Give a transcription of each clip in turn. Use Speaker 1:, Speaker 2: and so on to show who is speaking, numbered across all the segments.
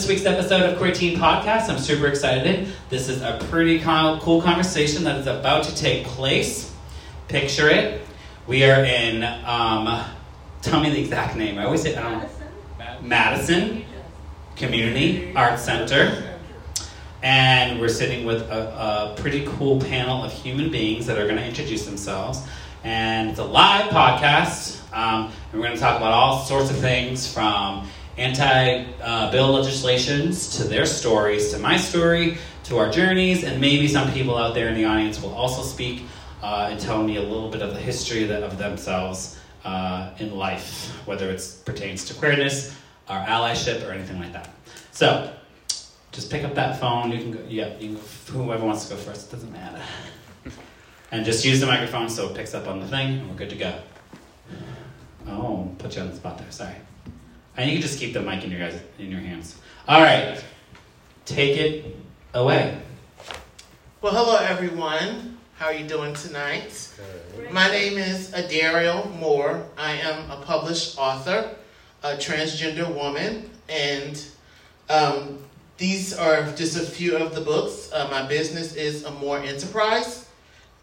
Speaker 1: This week's episode of Queer Teen Podcast. I'm super excited. This is a pretty cool conversation that is about to take place. Picture it. We are in, um, tell me the exact name. I always say, I don't. Madison Community Arts Center. And we're sitting with a, a pretty cool panel of human beings that are going to introduce themselves. And it's a live podcast. Um, and we're going to talk about all sorts of things from anti uh, bill legislations to their stories, to my story, to our journeys, and maybe some people out there in the audience will also speak uh, and tell me a little bit of the history of, the, of themselves uh, in life, whether it pertains to queerness, our allyship, or anything like that. So, just pick up that phone. You can go, yeah, you can go, whoever wants to go first, it doesn't matter. and just use the microphone so it picks up on the thing, and we're good to go. Oh, put you on the spot there, sorry. And you can just keep the mic in your guys in your hands. All right, take it away.
Speaker 2: Well, hello everyone. How are you doing tonight? My name is Adaryll Moore. I am a published author, a transgender woman, and um, these are just a few of the books. Uh, my business is Amoore Enterprise.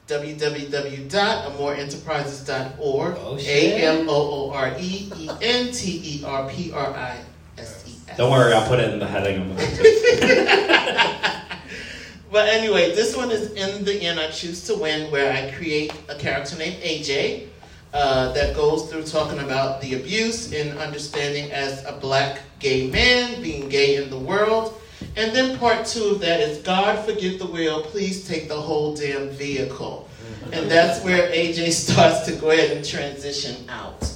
Speaker 2: www.amooreenterprises.org.
Speaker 1: Oh.
Speaker 2: A M O O R E E N T E R P R I S E S.
Speaker 1: Don't worry, I'll put it in the heading
Speaker 2: But anyway, this one is In the End I Choose to Win, where I create a character named AJ uh, that goes through talking about the abuse and understanding as a black gay man, being gay in the world. And then part two of that is God forget the wheel, please take the whole damn vehicle. And that's where AJ starts to go ahead and transition out.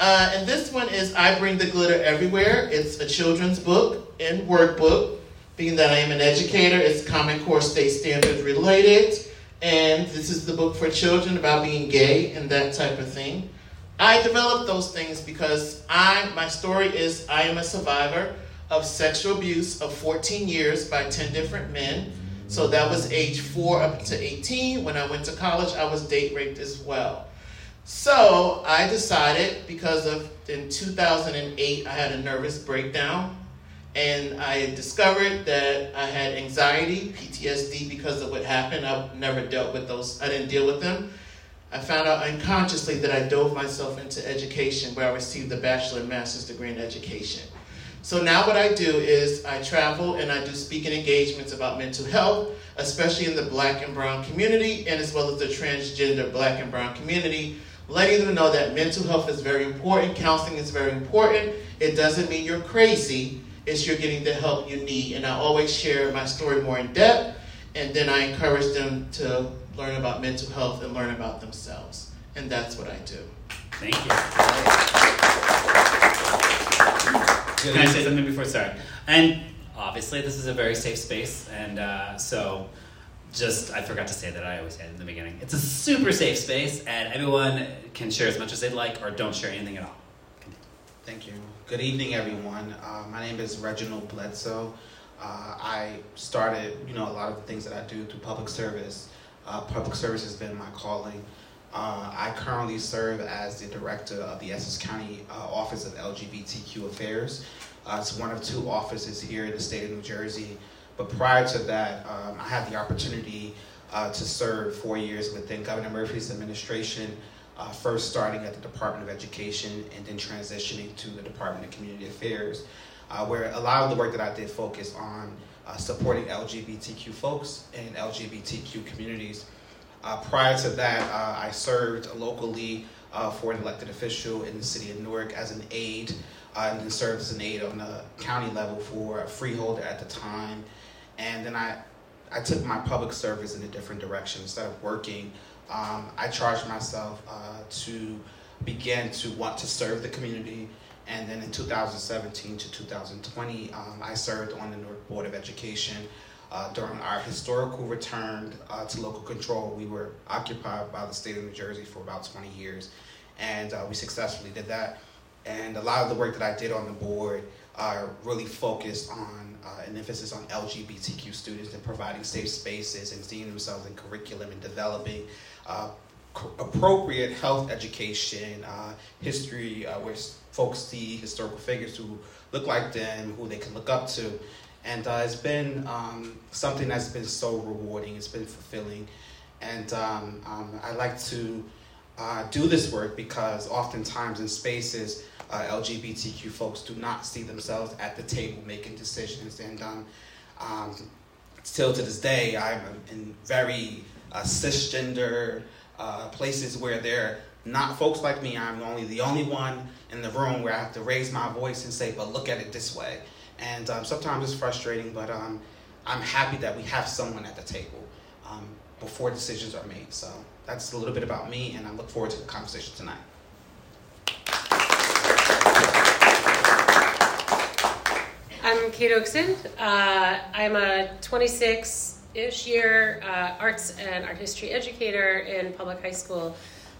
Speaker 2: Uh, and this one is I Bring the Glitter Everywhere. It's a children's book and workbook. Being that I am an educator, it's Common Core State Standards related. And this is the book for children about being gay and that type of thing. I developed those things because I my story is I am a survivor of sexual abuse of 14 years by 10 different men. So that was age 4 up to 18. When I went to college, I was date raped as well. So I decided because of in 2008 I had a nervous breakdown and I discovered that I had anxiety, PTSD because of what happened. I've never dealt with those. I didn't deal with them. I found out unconsciously that I dove myself into education where I received a bachelor and master's degree in education. So now what I do is I travel and I do speaking engagements about mental health, especially in the black and brown community and as well as the transgender black and brown community, letting them know that mental health is very important, counseling is very important. It doesn't mean you're crazy, it's you're getting the help you need. And I always share my story more in depth, and then I encourage them to learn about mental health and learn about themselves. And that's what I do.
Speaker 1: Thank you. Can I say something before? Sorry. And obviously, this is a very safe space, and uh, so just I forgot to say that I always said in the beginning. It's a super safe space, and everyone can share as much as they'd like, or don't share anything at all.
Speaker 3: Thank you. Good evening, everyone. Uh, my name is Reginald Bledsoe. Uh, I started, you know, a lot of the things that I do through public service. Uh, public service has been my calling. Uh, I currently serve as the director of the Essex County uh, Office of LGBTQ Affairs. Uh, it's one of two offices here in the state of New Jersey. But prior to that, um, I had the opportunity uh, to serve four years within Governor Murphy's administration, uh, first starting at the Department of Education and then transitioning to the Department of Community Affairs, uh, where a lot of the work that I did focused on supporting LGBTQ folks and LGBTQ communities. Uh, prior to that, uh, I served locally uh, for an elected official in the city of Newark as an aide, uh, and then served as an aide on the county level for a freeholder at the time. And then I, I took my public service in a different direction. Instead of working, um, I charged myself uh, to begin to want to serve the community And then in 2017 to 2020, um, I served on the Newark Board of Education. Uh, during our historical return uh, to local control, we were occupied by the state of New Jersey for about 20 years, and uh, we successfully did that. And a lot of the work that I did on the board uh, really focused on uh, an emphasis on LGBTQ students and providing safe spaces and seeing themselves in curriculum and developing uh, appropriate health education, uh, history, uh, where folks see historical figures who look like them, who they can look up to. And uh, it's been um, something that's been so rewarding, it's been fulfilling. And um, um, I like to uh, do this work because oftentimes in spaces, uh, LGBTQ folks do not see themselves at the table making decisions. And um, um, still to this day, I'm in very uh, cisgender uh, places where they're not folks like me. I'm only the only one in the room where I have to raise my voice and say, "But look at it this way." And um, sometimes it's frustrating, but um, I'm happy that we have someone at the table um, before decisions are made. So that's a little bit about me, and I look forward to the conversation tonight.
Speaker 4: I'm Kate Okeson. Uh, I'm a 26 ish year uh, arts and art history educator in public high school.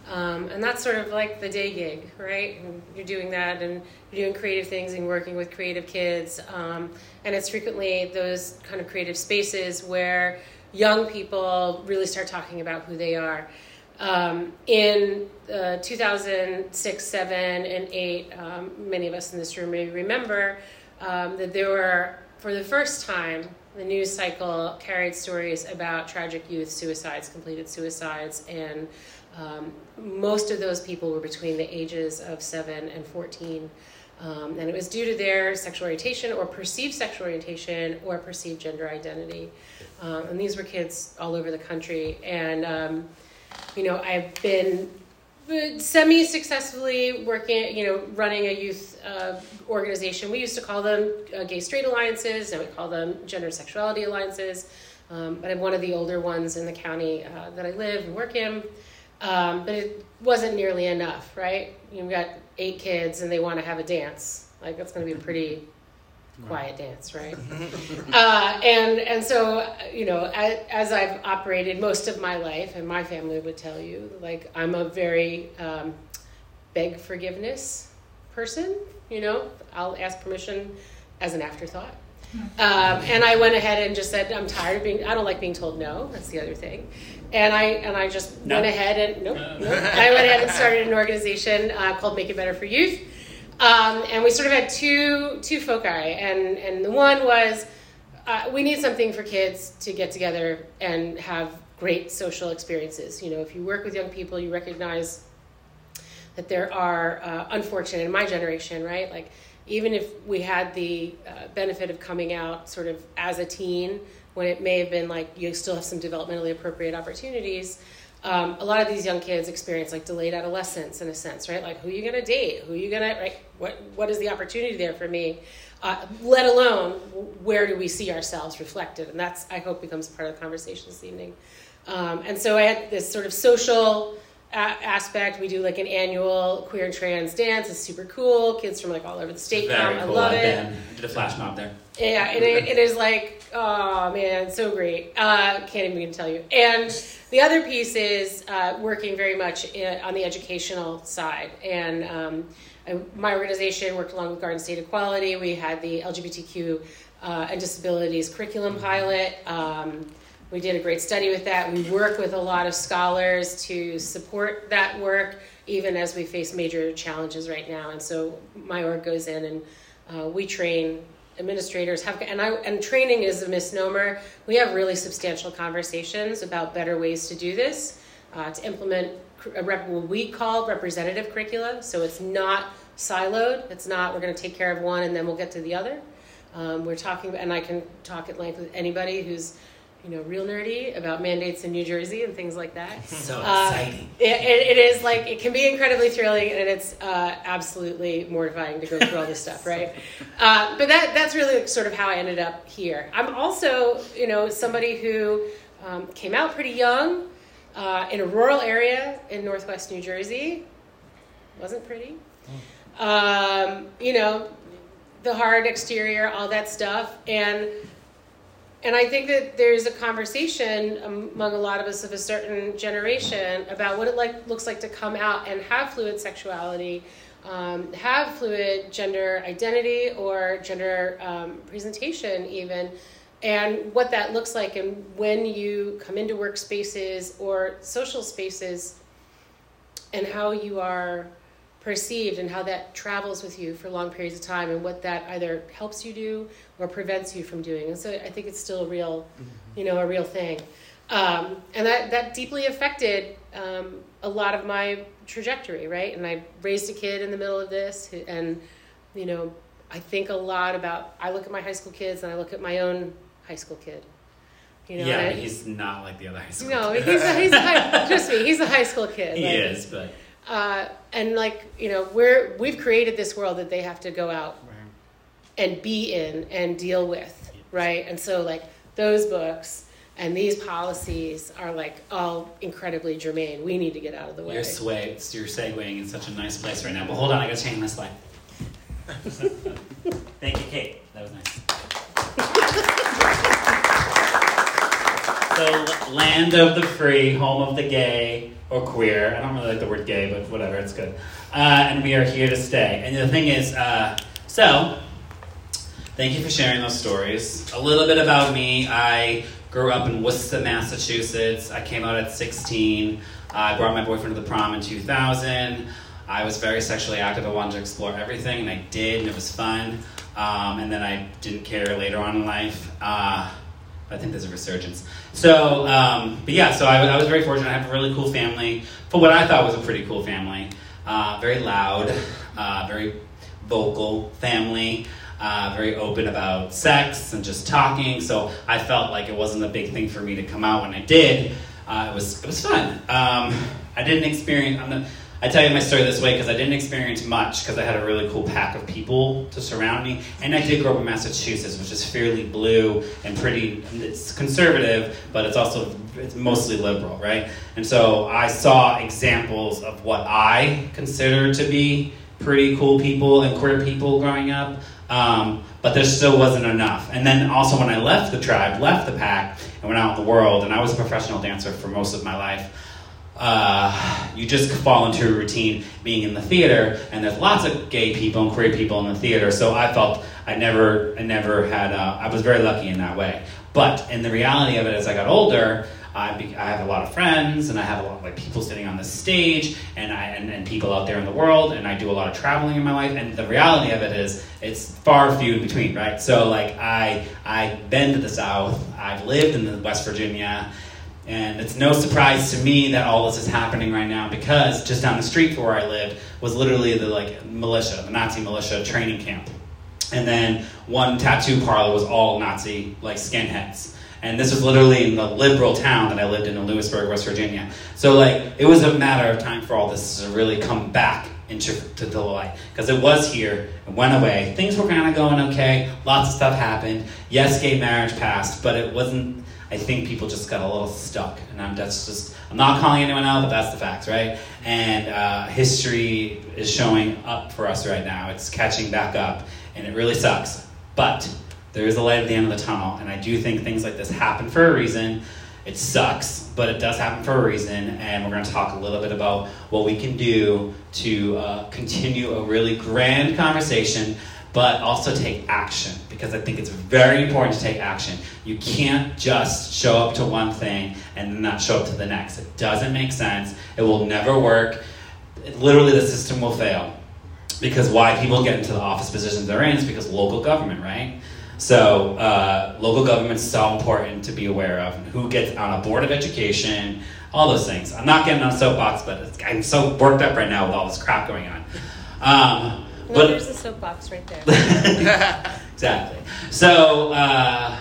Speaker 4: Um, and that's sort of like the day gig, right? And you're doing that and you're doing creative things and working with creative kids. Um, and it's frequently those kind of creative spaces where young people really start talking about who they are. Um, in uh, 2006, 7, and 8, um, many of us in this room may remember um, that there were, for the first time, the news cycle carried stories about tragic youth suicides, completed suicides, and um, most of those people were between the ages of 7 and 14. Um, and it was due to their sexual orientation or perceived sexual orientation or perceived gender identity. Um, and these were kids all over the country. And, um, you know, I've been semi successfully working, you know, running a youth uh, organization. We used to call them uh, gay straight alliances, and we call them gender sexuality alliances. Um, but I'm one of the older ones in the county uh, that I live and work in. Um, but it wasn't nearly enough, right? You've got eight kids and they want to have a dance. Like, that's going to be a pretty quiet dance, right? uh, and and so you know, as, as, I've operated most of my life, and my family would tell you, like I'm a very um, beg forgiveness person. You know, I'll ask permission as an afterthought. Um, and I went ahead and just said, I'm tired of being. I don't like being told no. That's the other thing. And I and I just no. went ahead and nope, nope. I went ahead and started an organization uh, called Make It Better for Youth um, and we sort of had two two foci, and and the one was uh, we need something for kids to get together and have great social experiences. You know, if you work with young people, you recognize that there are uh, unfortunate in my generation, right? Like even if we had the uh, benefit of coming out sort of as a teen, when it may have been like you still have some developmentally appropriate opportunities um, a lot of these young kids experience like delayed adolescence in a sense, right? Like who are you gonna date? Who are you gonna right? What what is the opportunity there for me? Uh, let alone where do we see ourselves reflected? And that's I hope becomes part of the conversation this evening. Um, and so I had this sort of social a- aspect. We do like an annual queer and trans dance. It's super cool. Kids from like all over the state
Speaker 1: Very
Speaker 4: come.
Speaker 1: Cool.
Speaker 4: I love
Speaker 1: I've
Speaker 4: it.
Speaker 1: Been, did a flash mob there.
Speaker 4: Yeah, it, it is like oh man, so great. Uh, can't even tell you. And the other piece is uh, working very much in, on the educational side. And um, I, my organization worked along with Garden State Equality. We had the LGBTQ uh, and disabilities curriculum pilot. Um, we did a great study with that. We work with a lot of scholars to support that work, even as we face major challenges right now. And so my org goes in and uh, we train administrators have and I and training is a misnomer. We have really substantial conversations about better ways to do this, uh, to implement rep, what we call representative curricula. So it's not siloed. It's not we're going to take care of one and then we'll get to the other. Um, we're talking, and I can talk at length with anybody who's you know, real nerdy about mandates in New Jersey and things like that.
Speaker 1: So uh, exciting.
Speaker 4: It, it, it is like, it can be incredibly thrilling and it's uh, absolutely mortifying to go through all this stuff, right? Uh, but that, that's really sort of how I ended up here. I'm also, you know, somebody who um, came out pretty young uh, in a rural area in northwest New Jersey. Wasn't pretty. um, you know, the hard exterior, all that stuff, and and I think that there's a conversation among a lot of us of a certain generation about what it like looks like to come out and have fluid sexuality, um, have fluid gender identity or gender um, presentation, even, and what that looks like, and when you come into workspaces or social spaces, and how you are perceived and how that travels with you for long periods of time and what that either helps you do or prevents you from doing. And so I think it's still a real, you know, a real thing. Um, and that, that deeply affected um, a lot of my trajectory, right? And I raised a kid in the middle of this and, you know, I think a lot about, I look at my high school kids and I look at my own high school kid.
Speaker 1: You know, yeah, I, he's not like the other high school.
Speaker 4: No, he's a, he's a high, trust me, he's a high school kid.
Speaker 1: He like, is, but
Speaker 4: uh, and like you know, we're we've created this world that they have to go out right. and be in and deal with, right? And so like those books and these policies are like all incredibly germane. We need to get out of the way.
Speaker 1: You're sway, you're segueing in such a nice place right now. But hold on, I gotta change my slide. Thank you, Kate. That was nice. so, land of the free, home of the gay or queer. I don't really like the word gay, but whatever, it's good. Uh, and we are here to stay. And the thing is, uh, so thank you for sharing those stories. A little bit about me. I grew up in Worcester, Massachusetts. I came out at 16. I brought my boyfriend to the prom in 2000. I was very sexually active. I wanted to explore everything, and I did, and it was fun. Um, and then I didn't care later on in life. Uh, I think there's a resurgence. So, um, but yeah, so I, I, was very fortunate. I have a really cool family for what I thought was a pretty cool family. Uh, very loud, uh, very vocal family, uh, very open about sex and just talking. So I felt like it wasn't a big thing for me to come out when I did. Uh, it was it was fun. Um, I didn't experience. I'm not, I tell you my story this way because I didn't experience much because I had a really cool pack of people to surround me. And I did grow up in Massachusetts, which is fairly blue and pretty, it's conservative, but it's also, it's mostly liberal, right? And so I saw examples of what I consider to be pretty cool people and queer people growing up. Um, but there still wasn't enough. And then also when I left the tribe, left the pack, and went out in the world, and I was a professional dancer for most of my life, uh, you just fall into a routine being in the theater, and there's lots of gay people and queer people in the theater. So I felt I never, I never had. Uh, I was very lucky in that way. But in the reality of it, as I got older, I, be, I have a lot of friends, and I have a lot of like people sitting on the stage, and I and, and people out there in the world, and I do a lot of traveling in my life. And the reality of it is, it's far few in between, right? So like I I've been to the South, I've lived in West Virginia and it's no surprise to me that all this is happening right now because just down the street from where I lived was literally the like militia, the Nazi militia training camp. And then one tattoo parlor was all Nazi like skinheads. And this was literally in the liberal town that I lived in in Lewisburg, West Virginia. So like it was a matter of time for all this to really come back into the light because it was here it went away things were kind of going okay lots of stuff happened yes gay marriage passed but it wasn't I think people just got a little stuck, and I'm that's just I'm not calling anyone out, but that's the facts, right? And uh, history is showing up for us right now. It's catching back up, and it really sucks. But there is a light at the end of the tunnel, and I do think things like this happen for a reason. It sucks, but it does happen for a reason, and we're going to talk a little bit about what we can do to uh, continue a really grand conversation but also take action because I think it's very important to take action. You can't just show up to one thing and not show up to the next. It doesn't make sense. It will never work. Literally, the system will fail because why people get into the office positions they're in is because local government, right? So, uh, local government's so important to be aware of. Who gets on a board of education, all those things. I'm not getting on a soapbox, but I'm so worked up right now with all this crap going on. Um,
Speaker 4: no, but, there's a soapbox right there.
Speaker 1: exactly. So uh,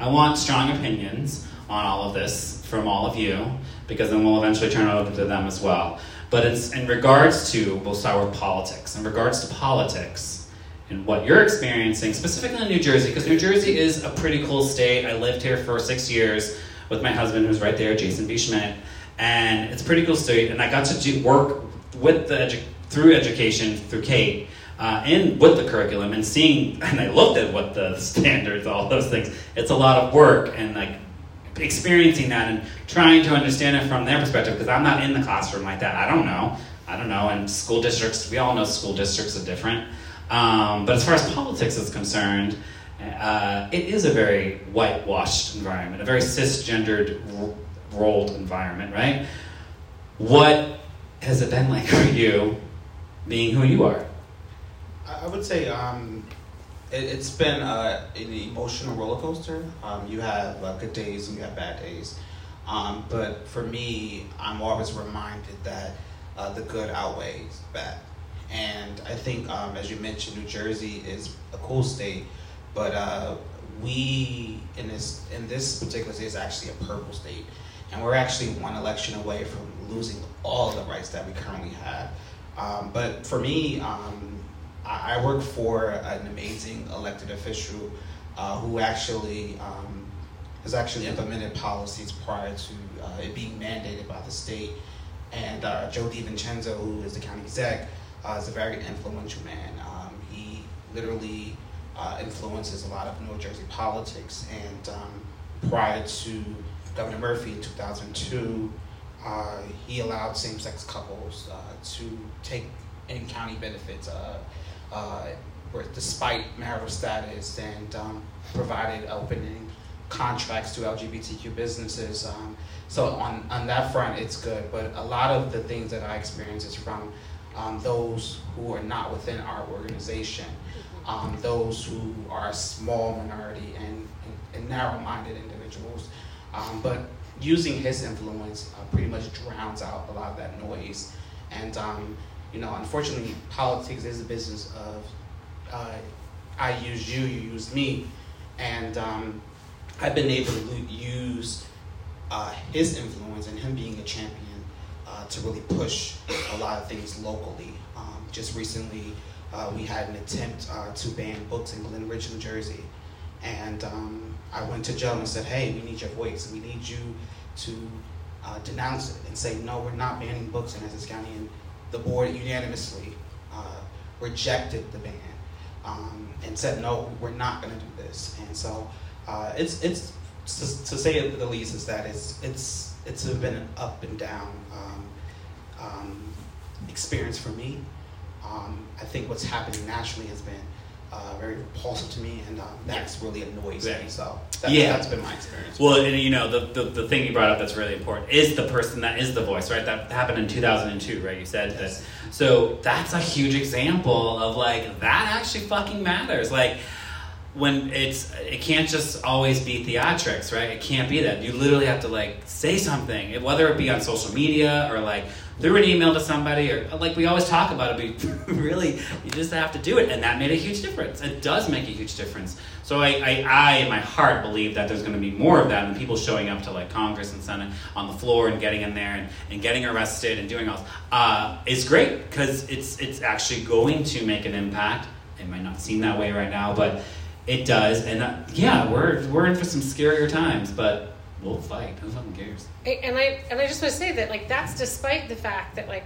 Speaker 1: I want strong opinions on all of this from all of you, because then we'll eventually turn it over to them as well. But it's in regards to, we'll start with politics. In regards to politics and what you're experiencing, specifically in New Jersey, because New Jersey is a pretty cool state. I lived here for six years with my husband, who's right there, Jason B. Schmidt, and it's a pretty cool state. And I got to do work with the edu- through education, through Kate, uh, and with the curriculum, and seeing, and I looked at what the standards, all those things. It's a lot of work, and like experiencing that and trying to understand it from their perspective because I'm not in the classroom like that. I don't know. I don't know. And school districts, we all know school districts are different. Um, but as far as politics is concerned, uh, it is a very whitewashed environment, a very cisgendered, r- rolled environment, right? What has it been like for you being who you are?
Speaker 3: I would say um, it, it's been uh, an emotional roller coaster. Um, you have uh, good days and you have bad days. Um, but for me, I'm always reminded that uh, the good outweighs bad. And I think, um, as you mentioned, New Jersey is a cool state, but uh, we in this in this particular state is actually a purple state, and we're actually one election away from losing all the rights that we currently have. Um, but for me, um, I, I work for an amazing elected official uh, who actually um, has actually implemented policies prior to uh, it being mandated by the state. And uh, Joe DiVincenzo, who is the county exec, uh, is a very influential man. Um, he literally uh, influences a lot of New Jersey politics. And um, prior to Governor Murphy in 2002, uh, he allowed same-sex couples uh, to take in county benefits, uh, uh, despite marital status, and um, provided opening contracts to LGBTQ businesses. Um, so on, on that front, it's good. But a lot of the things that I experience is from um, those who are not within our organization, um, those who are a small minority and, and, and narrow-minded individuals. Um, but using his influence uh, pretty much drowns out a lot of that noise. And um, you know, unfortunately, politics is a business of uh, I use you, you use me, and um, I've been able to use uh, his influence and him being a champion uh, to really push a lot of things locally. Um, just recently, uh, we had an attempt uh, to ban books in Glen Ridge, New Jersey, and um, I went to Joe and said, "Hey, we need your voice. We need you to uh, denounce it and say no, we're not banning books in Essex County." And the board unanimously uh, rejected the ban um, and said, "No, we're not going to do this." And so uh, it's it's to, to say it the least is that it's it's it's been an up and down um, um, experience for me. Um, I think what's happening nationally has been uh, very repulsive to me, and um, that's really annoys
Speaker 1: Right.
Speaker 3: me. So that's,
Speaker 1: Yeah.
Speaker 3: that's been my experience.
Speaker 1: Well, and you know, the, the, the thing you brought up that's really important is the person that is the voice, right? That happened in 2002, right? You said
Speaker 3: Yes.
Speaker 1: that. So that's a huge example of like, that actually fucking matters. Like, when it's, it can't just always be theatrics, right? It can't be that. You literally have to like say something, whether it be on social media or like through an email to somebody or like we always talk about it, but really, you just have to do it. And that made a huge difference. It does make a huge difference. So I, I, I in my heart believe that there's going to be more of that and people showing up to like Congress and Senate on the floor and getting in there and, and getting arrested and doing all uh, is great because it's it's actually going to make an impact. It might not seem that way right now, but it does. And uh, yeah, we're we're in for some scarier times, but we'll fight. Who fucking cares?
Speaker 4: And I and I just want to say that like that's despite the fact that like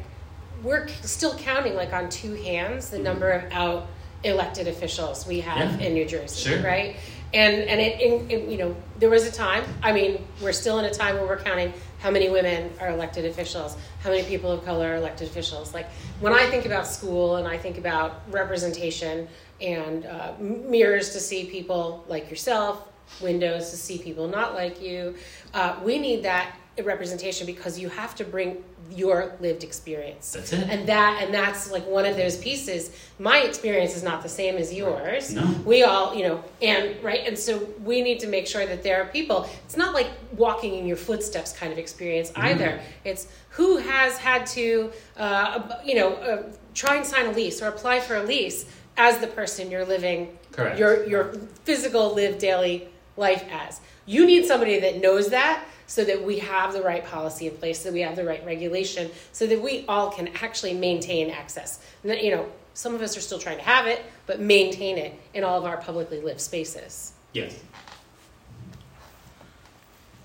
Speaker 4: we're still counting like on two hands the number of out elected officials we have
Speaker 1: Yeah.
Speaker 4: in New Jersey,
Speaker 1: Sure.
Speaker 4: right? And and it, in, in, you know there was a time. I mean, we're still in a time where we're counting how many women are elected officials, how many people of color are elected officials. Like when I think about school and I think about representation and uh, mirrors to see people like yourself, windows to see people not like you. Uh, we need that representation because you have to bring your lived experience.
Speaker 1: That's it.
Speaker 4: And that and that's like one of those pieces. My experience is not the same as yours.
Speaker 1: No.
Speaker 4: We all, you know, and right, and so we need to make sure that there are people. It's not like walking in your footsteps kind of experience
Speaker 1: Mm-hmm.
Speaker 4: either. It's who has had to, uh, you know, uh, try and sign a lease or apply for a lease as the person you're living
Speaker 1: Correct.
Speaker 4: your your physical live daily life as. You need somebody that knows that so that we have the right policy in place, so that we have the right regulation, so that we all can actually maintain access. And that, you know, some of us are still trying to have it, but maintain it in all of our publicly lived spaces.
Speaker 1: Yes.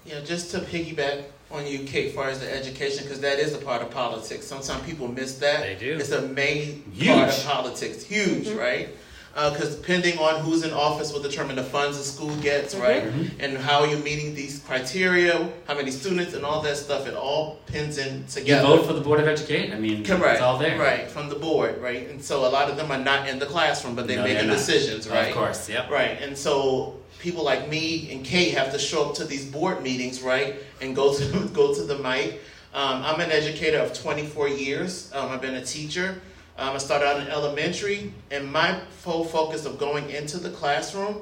Speaker 2: Yeah, just to piggyback on you, Kate, as far as the education, because that is a part of politics. Sometimes people miss that.
Speaker 1: They do.
Speaker 2: It's a main
Speaker 1: Huge.
Speaker 2: part of politics. Huge, right? Because depending on who's in office will determine the funds the school gets, right? And how you're meeting these criteria, how many students, and all that stuff. It all pins in together.
Speaker 1: You vote for the Board of Education. I mean,
Speaker 2: Correct.
Speaker 1: it's all there.
Speaker 2: Right, from the board, right? And so a lot of them are not in the classroom, but they're
Speaker 1: No, they're
Speaker 2: making
Speaker 1: not.
Speaker 2: decisions, right?
Speaker 1: Of course, yep.
Speaker 2: Right, and so people like me and Kate have to show up to these board meetings, right, and go to go to the mic. Um, I'm an educator of 24 years. Um, I've been a teacher. Um, I started out in elementary, and my full focus of going into the classroom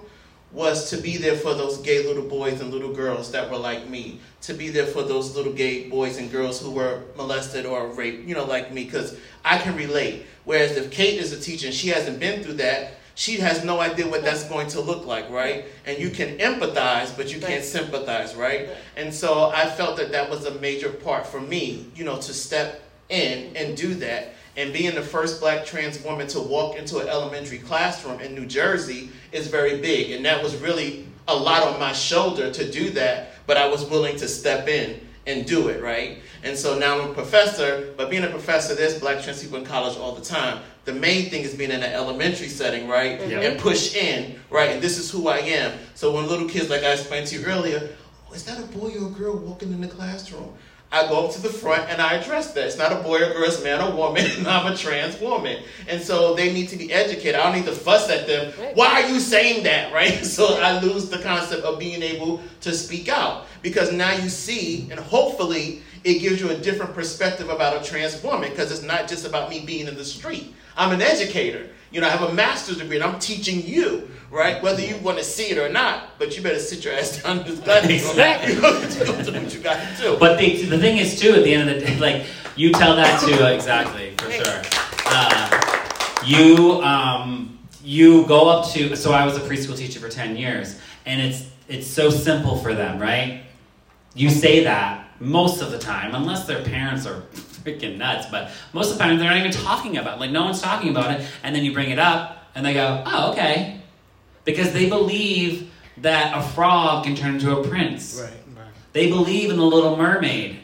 Speaker 2: was to be there for those gay little boys and little girls that were like me, to be there for those little gay boys and girls who were molested or raped, you know, like me, because I can relate. Whereas if Kate is a teacher and she hasn't been through that, she has no idea what that's going to look like, right? And you can empathize, but you can't sympathize, right? And so I felt that that was a major part for me, you know, to step in and do that. And being the first black trans woman to walk into an elementary classroom in New Jersey is very big. And that was really a lot on my shoulder to do that, but I was willing to step in and do it, right? And so now I'm a professor, but being a professor, there's black trans people in college all the time. The main thing is being in an elementary setting, right?
Speaker 1: Yeah.
Speaker 2: And push in, right? And this is who I am. So when little kids, like I explained to you earlier, oh, is that a boy or a girl walking in the classroom? I go up to the front and I address that. It's not a boy or girl, it's a man or woman, and I'm a trans woman. And so they need to be educated. I don't need to fuss at them.
Speaker 4: Right.
Speaker 2: Why are you saying that, right? So I lose the concept of being able to speak out because now you see, and hopefully it gives you a different perspective about a trans woman because it's not just about me being in the street. I'm an educator. You know, I have a master's degree and I'm teaching you, right? Whether you want to see it or not, but you better sit your ass down and study.
Speaker 1: Exactly.
Speaker 2: You know, do what you got to do.
Speaker 1: But the, the thing is, too, at the end of the day, like, you tell that to, uh, exactly, for
Speaker 4: Right.
Speaker 1: sure. Uh, you, um, you go up to, so I was a preschool teacher for 10 years, and it's, it's so simple for them, right? You say that most of the time, unless their parents are freaking nuts, but most of the time they're not even talking about it. Like, no one's talking about it, and then you bring it up, and they go, oh, okay. Because they believe that a frog can turn into a prince.
Speaker 3: Right, right.
Speaker 1: They believe in the Little Mermaid.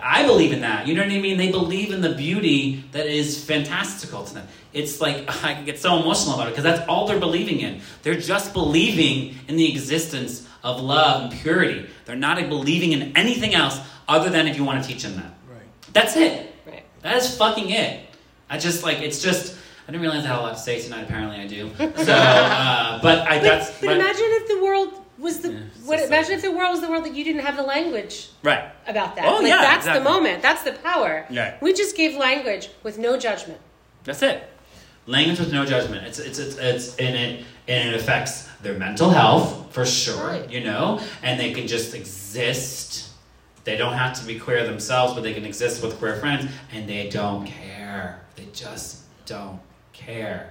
Speaker 1: I believe in that. You know what I mean? They believe in the beauty that is fantastical to them. It's like I can get so emotional about it because that's all they're believing in. They're just believing in the existence of love and purity. They're not believing in anything else other than if you want to teach them that. That's it.
Speaker 4: Right.
Speaker 1: That is fucking it. I just like it's just. I didn't realize I had a lot to say tonight. Apparently, I do. So, uh, but I
Speaker 4: But,
Speaker 1: that's
Speaker 4: but imagine if the world was the
Speaker 1: Yeah,
Speaker 4: what?
Speaker 1: just
Speaker 4: Imagine if the world was the world that you didn't have the language
Speaker 1: right.
Speaker 4: about that.
Speaker 1: Oh,
Speaker 4: like
Speaker 1: yeah,
Speaker 4: that's
Speaker 1: exactly.
Speaker 4: the moment. That's the power.
Speaker 1: Right.
Speaker 4: We just gave language with no judgment.
Speaker 1: That's it. Language with no judgment. It's it's it's, it's and it and it affects their mental health for sure.
Speaker 4: Right.
Speaker 1: You know, and they can just exist. They don't have to be queer themselves, but they can exist with queer friends, and they don't care. They just don't care.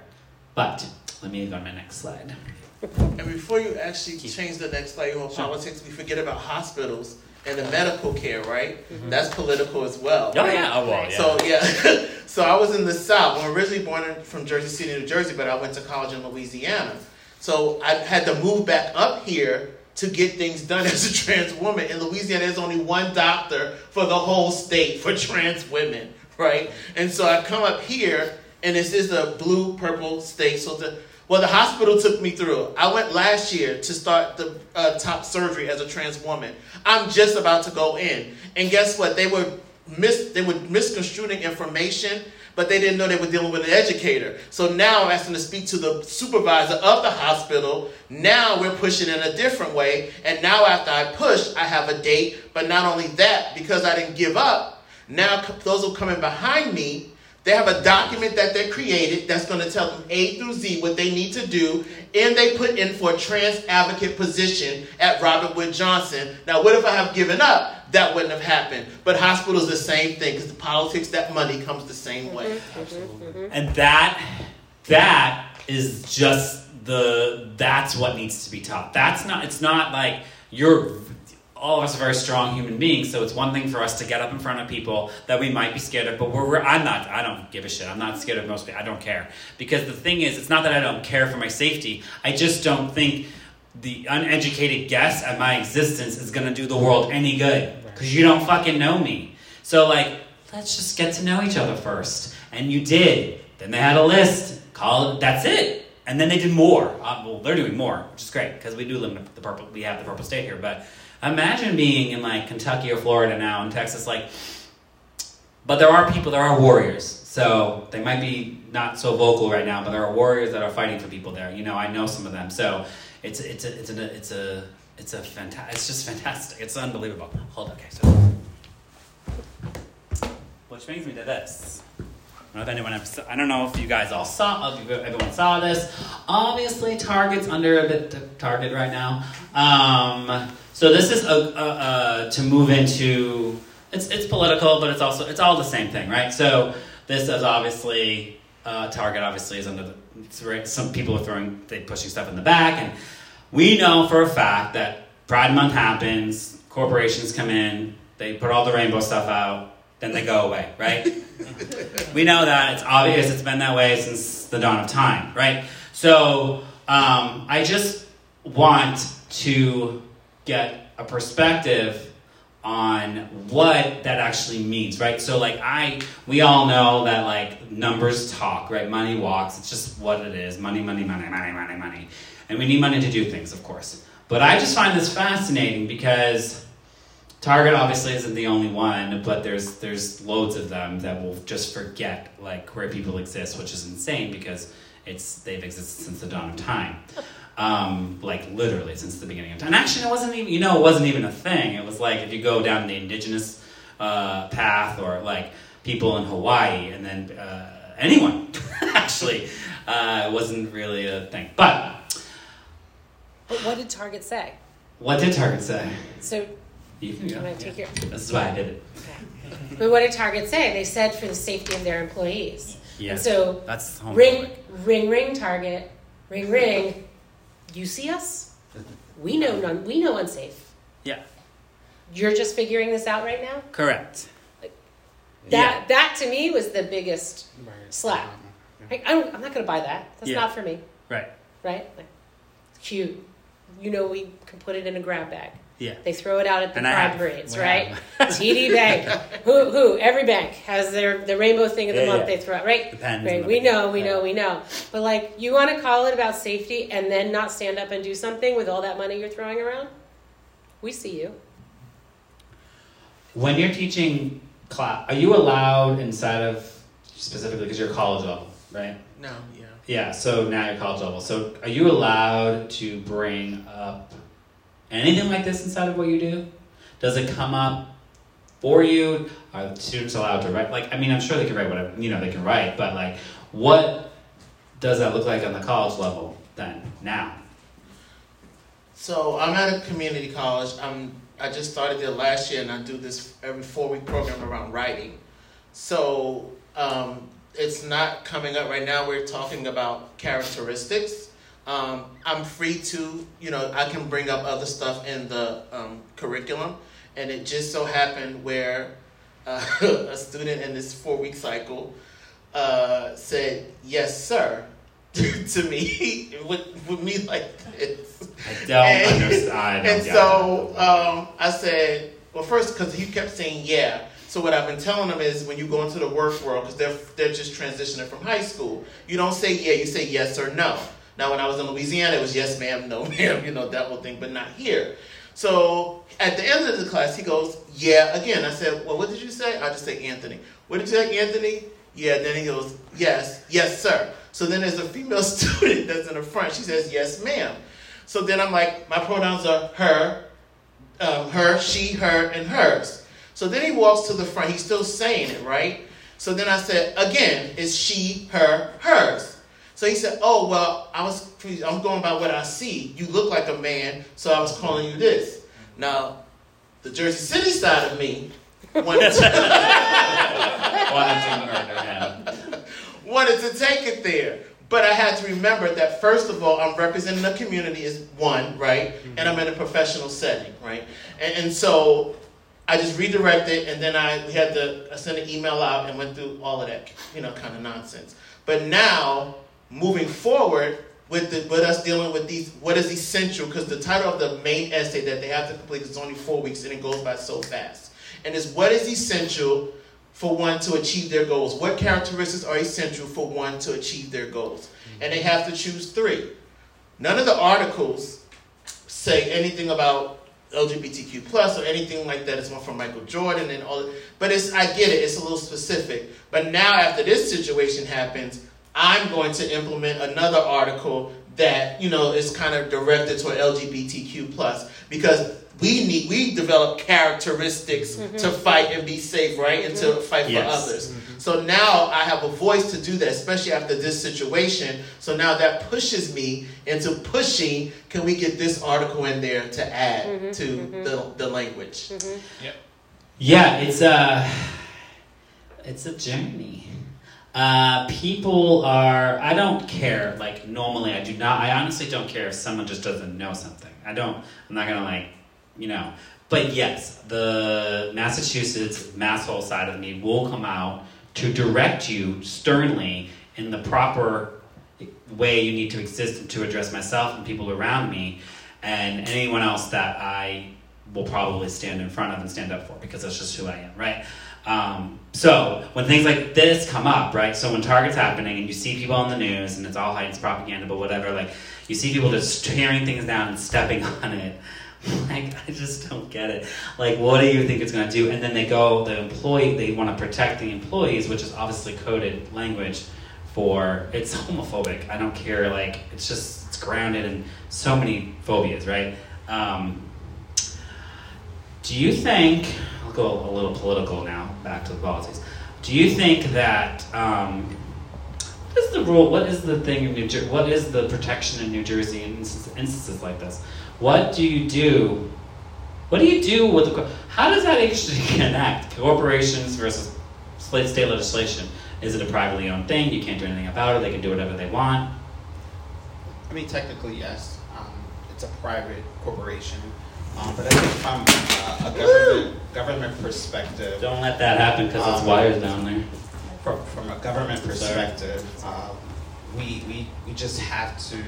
Speaker 1: But let me go to my next slide.
Speaker 2: And before you actually change the next slide on politics, we forget about hospitals and the medical care, right? Mm-hmm. That's political as well.
Speaker 1: Oh yeah, oh well, yeah.
Speaker 2: So yeah, so I was in the South. I'm originally born in, from Jersey City, New Jersey, but I went to college in Louisiana. So I had to move back up here to get things done as a trans woman. In Louisiana, there's only one doctor for the whole state for trans women, right? And so I come up here, and this is a blue purple state. So the well, the hospital took me through. I went last year to start the uh, top surgery as a trans woman. I'm just about to go in, and guess what? They were mis they were misconstruing information, but they didn't know they were dealing with an educator. So now I'm asking to speak to the supervisor of the hospital. Now we're pushing in a different way, and now after I push, I have a date. But not only that, because I didn't give up, now those who come in behind me they have a document that they created that's going to tell them A through Z what they need to do, and they put in for a trans advocate position at Robert Wood Johnson. Now, what if I have given up? That wouldn't have happened. But hospitals the same thing because the politics, that money comes the same mm-hmm, way. Mm-hmm, mm-hmm.
Speaker 1: And that that is just the that's what needs to be taught. That's not it's not like you're all of us are very strong human beings, so it's one thing for us to get up in front of people that we might be scared of, but we're, we're I'm not I don't give a shit. I'm not scared of most people. I don't care. Because the thing is, it's not that I don't care for my safety. I just don't think the uneducated guess at my existence is gonna do the world any good because you don't fucking know me. So like, let's just get to know each other first. And you did. Then they had a list. Call it. That's it. And then they did more. Uh, well, they're doing more, which is great because we do live in the purple. We have the purple state here, but imagine being in like Kentucky or Florida now, in Texas, like. But there are people. There are warriors. So they might be not so vocal right now, but there are warriors that are fighting for people there. You know, I know some of them. So it's it's a it's a it's a it's a fantastic. It's just fantastic. It's unbelievable. Hold on, okay. So, which brings me to this. I don't know if anyone ever I don't know if you guys all saw, if everyone saw this. Obviously, Target's under a bit Target right now. Um, so this is a, a, a, to move into. It's it's political, but it's also it's all the same thing, right? So this is obviously uh, Target. Obviously, is under the. Some people are throwing, they pushing stuff in the back, and we know for a fact that Pride Month happens. Corporations come in, they put all the rainbow stuff out, then they go away, right? we know that. It's obvious. It's been that way since the dawn of time, right? So um, I just want to get a perspective on what that actually means, right? So like I we all know that like numbers talk, right? Money walks. It's just what it is. Money, money, money, money, money, money. And we need money to do things, of course. But I just find this fascinating because Target obviously isn't the only one, but there's there's loads of them that will just forget like where people exist, which is insane because it's they've existed since the dawn of time. Um, like literally since the beginning of time. And actually, it wasn't even you know it wasn't even a thing. It was like if you go down the indigenous uh, path or like people in Hawaii, and then uh, anyone actually uh, it wasn't really a thing. But
Speaker 4: but what did Target say?
Speaker 1: What did Target say?
Speaker 4: So
Speaker 1: you can go.
Speaker 4: Can I take
Speaker 1: yeah.
Speaker 4: your?
Speaker 1: This is why I did it.
Speaker 4: Okay. But what did Target say? They said for the safety of their employees.
Speaker 1: Yeah.
Speaker 4: And so
Speaker 1: That's homophobic.
Speaker 4: ring, ring, ring, Target, ring, ring. You see us? We know none. We know unsafe.
Speaker 1: Yeah.
Speaker 4: You're just figuring this out right now.
Speaker 1: Correct.
Speaker 4: That that to me was the biggest slap. Like, I don't, I'm not going to buy that. That's
Speaker 1: Yeah.
Speaker 4: not for me.
Speaker 1: Right.
Speaker 4: Right? Like, it's cute. You know, we can put it in a grab bag.
Speaker 1: Yeah.
Speaker 4: They throw it out at the
Speaker 1: And I
Speaker 4: pride parades,
Speaker 1: We
Speaker 4: right? TD Bank. who? Who? Every bank has their the rainbow thing of the
Speaker 1: Yeah,
Speaker 4: month
Speaker 1: yeah.
Speaker 4: they throw out, right?
Speaker 1: The
Speaker 4: Right. We know, we
Speaker 1: yeah.
Speaker 4: know, we know. But like, you want to call it about safety and then not stand up and do something with all that money you're throwing around? We see you.
Speaker 1: When you're teaching class, are you allowed inside of specifically because you're college level, right?
Speaker 2: No, yeah.
Speaker 1: So now you're college level. So are you allowed to bring up anything like this inside of what you do? Does it come up for you? Are students allowed to write? Like, I mean, I'm sure they can write whatever you know they can write, but like, what does that look like on the college level then? Now.
Speaker 2: So I'm at a community college. I'm I just started there last year, and I do this every four week program around writing. So um, it's not coming up right now. We're talking about characteristics. Um, I'm free to, you know, I can bring up other stuff in the um, curriculum, and it just so happened where uh, a student in this four week cycle uh, said, "Yes, sir," to me with, with me like this.
Speaker 1: I don't
Speaker 2: And-
Speaker 1: understand. I don't
Speaker 2: And so um, I said, well, first, because he kept saying yeah. So what I've been telling them is when you go into the work world, because they're they're just transitioning from high school, you don't say yeah, you say yes or no. Now, when I was in Louisiana, it was yes, ma'am, no, ma'am, you know that whole thing, but not here. So at the end of the class, he goes, yeah, again. I said, well, what did you say? I just say Anthony. What did you say, Anthony? Yeah. Then he goes, yes, yes, sir. So then there's a female student that's in the front. She says, yes, ma'am. So then I'm like, my pronouns are her, um, her, she, her, and hers. So then he walks to the front. He's still saying it, right? So then I said, again, it's she, her, hers. So he said, oh, well, I was, I'm going by what I see. You look like a man, so I was calling you this. Now, the Jersey City side of me wanted to,
Speaker 1: Wanted to murder him.
Speaker 2: wanted to take it there. But I had to remember that first of all, I'm representing a community as one, right? And I'm in a professional setting, right? And, and so I just redirected, and then I we had to I sent an email out and went through all of that, you know, kind of nonsense. But now, moving forward, with the with us dealing with these what is essential because the title of the main essay that they have to complete is only four weeks and it goes by so fast. And it's what is essential for one to achieve their goals? What characteristics are essential for one to achieve their goals? Mm-hmm. And they have to choose three. None of the articles say anything about LGBTQ plus or anything like that. It's one from Michael Jordan and all. But it's I get it. It's a little specific. But now after this situation happens, I'm going to implement another article that you know is kind of directed toward LGBTQ plus because we need we develop characteristics mm-hmm. to fight and be safe, right, and mm-hmm. to fight yes. for others. Mm-hmm. So now I have a voice to do that, especially after this situation. So now that pushes me into pushing. Can we get this article in there to add mm-hmm. to mm-hmm. the the language?
Speaker 1: Mm-hmm. Yep. Yeah, it's a it's a journey. Uh, people are. I don't care. Like normally, I do not. I honestly don't care if someone just doesn't know something. I don't. I'm not gonna like, you know. But yes, the Massachusetts masshole side of me will come out to direct you sternly in the proper way you need to exist to address myself and people around me, and anyone else that I will probably stand in front of and stand up for because that's just who I am, right? Um, so when things like this come up, right? So when Target's happening and you see people on the news and it's all Heights propaganda, but whatever, like you see people just tearing things down and stepping on it. Like I just don't get it. Like what do you think it's going to do? And then they go the employee. They want to protect the employees, which is obviously coded language for it's homophobic. I don't care. Like it's just it's grounded in so many phobias, right? Um, do you think I'll go a little political now, back to the policies. Do you think that um, what is the rule? What is the thing in New Jersey? What is the protection in New Jersey in instances like this? What do you do? What do you do with the? How does that actually connect corporations versus state legislation? Is it a privately owned thing? You can't do anything about it. They can do whatever they want.
Speaker 3: I mean, technically, yes. Um, it's a private corporation. Um, but I think from uh, a government, government perspective.
Speaker 1: Don't let that happen because um, it's wires down there.
Speaker 3: From, from a government perspective, uh, we, we, we just have to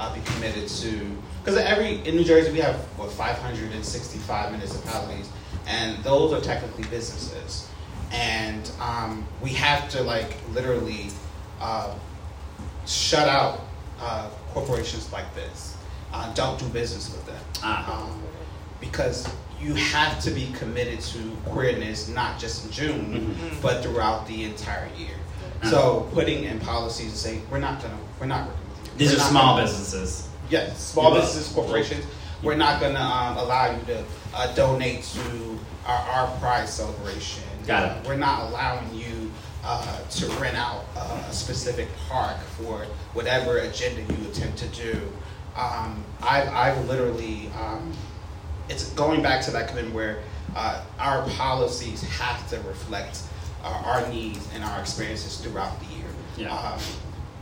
Speaker 3: uh, be committed to. Because every in New Jersey we have what 565 municipalities, and those are technically businesses, and um, we have to like literally uh, shut out uh, corporations like this. Uh, don't do business with them. Uh-huh. Um, because you have to be committed to queerness not just in June, mm-hmm. but throughout the entire year. Uh-huh. So putting in policies to say we're not gonna we're not working with you.
Speaker 1: These
Speaker 3: we're
Speaker 1: are small businesses.
Speaker 3: Yes, small businesses, corporations. We're not gonna um, allow you to uh, donate to our, our Pride celebration.
Speaker 1: Got it.
Speaker 3: Uh, we're not allowing you uh, to rent out a specific park for whatever agenda you attempt to do. Um, I've, I've literally um, it's going back to that commitment where uh, our policies have to reflect uh, our needs and our experiences throughout the year. Yeah. Um,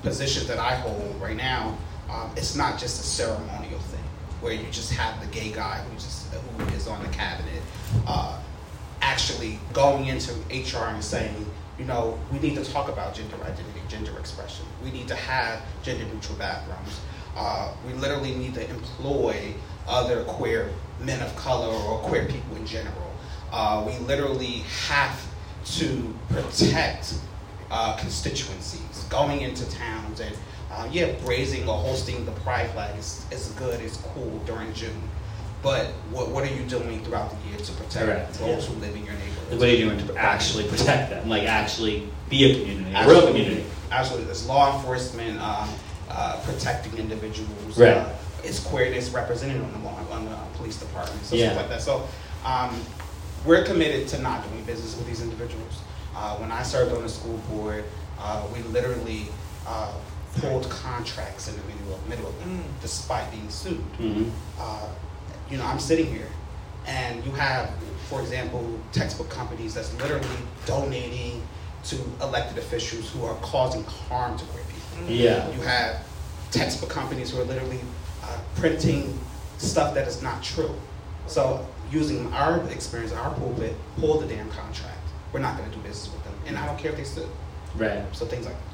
Speaker 3: position that I hold right now, um, it's not just a ceremonial thing where you just have the gay guy who just who is on the cabinet uh, actually going into HR and saying, you know, we need to talk about gender identity, gender expression. We need to have gender neutral bathrooms. Uh, we literally need to employ other queer men of color or queer people in general. Uh, we literally have to protect uh, constituencies, going into towns and uh, yeah, raising or hosting the pride flag is, is good, it's cool during June. But what, what are you doing throughout the year to protect Correct. those yeah. who live in your neighborhood?
Speaker 1: What are you doing to actually protect them? Like actually be a community, a real community.
Speaker 3: Absolutely. There's law enforcement um, uh, protecting individuals.
Speaker 1: Right. Uh,
Speaker 3: is queerness represented on the on the police department, so yeah. stuff like that. So um, we're committed to not doing business with these individuals. Uh, when I served on the school board, uh, we literally uh, pulled contracts in the middle of, middle of mm. despite being sued. Mm-hmm. Uh, you know, I'm sitting here, and you have, for example, textbook companies that's literally donating to elected officials who are causing harm to queer people.
Speaker 1: Yeah.
Speaker 3: You have textbook companies who are literally uh, printing stuff that is not true. So using our experience, our pulpit, pull the damn contract. We're not going to do business with them, and I don't care if they sue.
Speaker 1: Right.
Speaker 3: So things like that.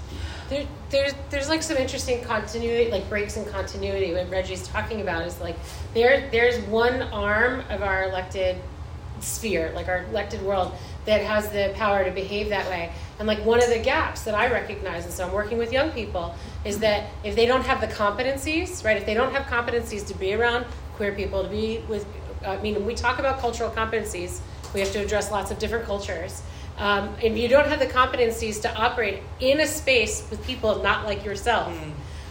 Speaker 4: There, there's there's like some interesting continuity, like breaks in continuity. What Reggie's talking about is like there there's one arm of our elected sphere, like our elected world, that has the power to behave that way. And like one of the gaps that I recognize, and so I'm working with young people, is that if they don't have the competencies, right? If they don't have competencies to be around queer people, to be with, I mean, when we talk about cultural competencies, we have to address lots of different cultures. Um, if you don't have the competencies to operate in a space with people not like yourself,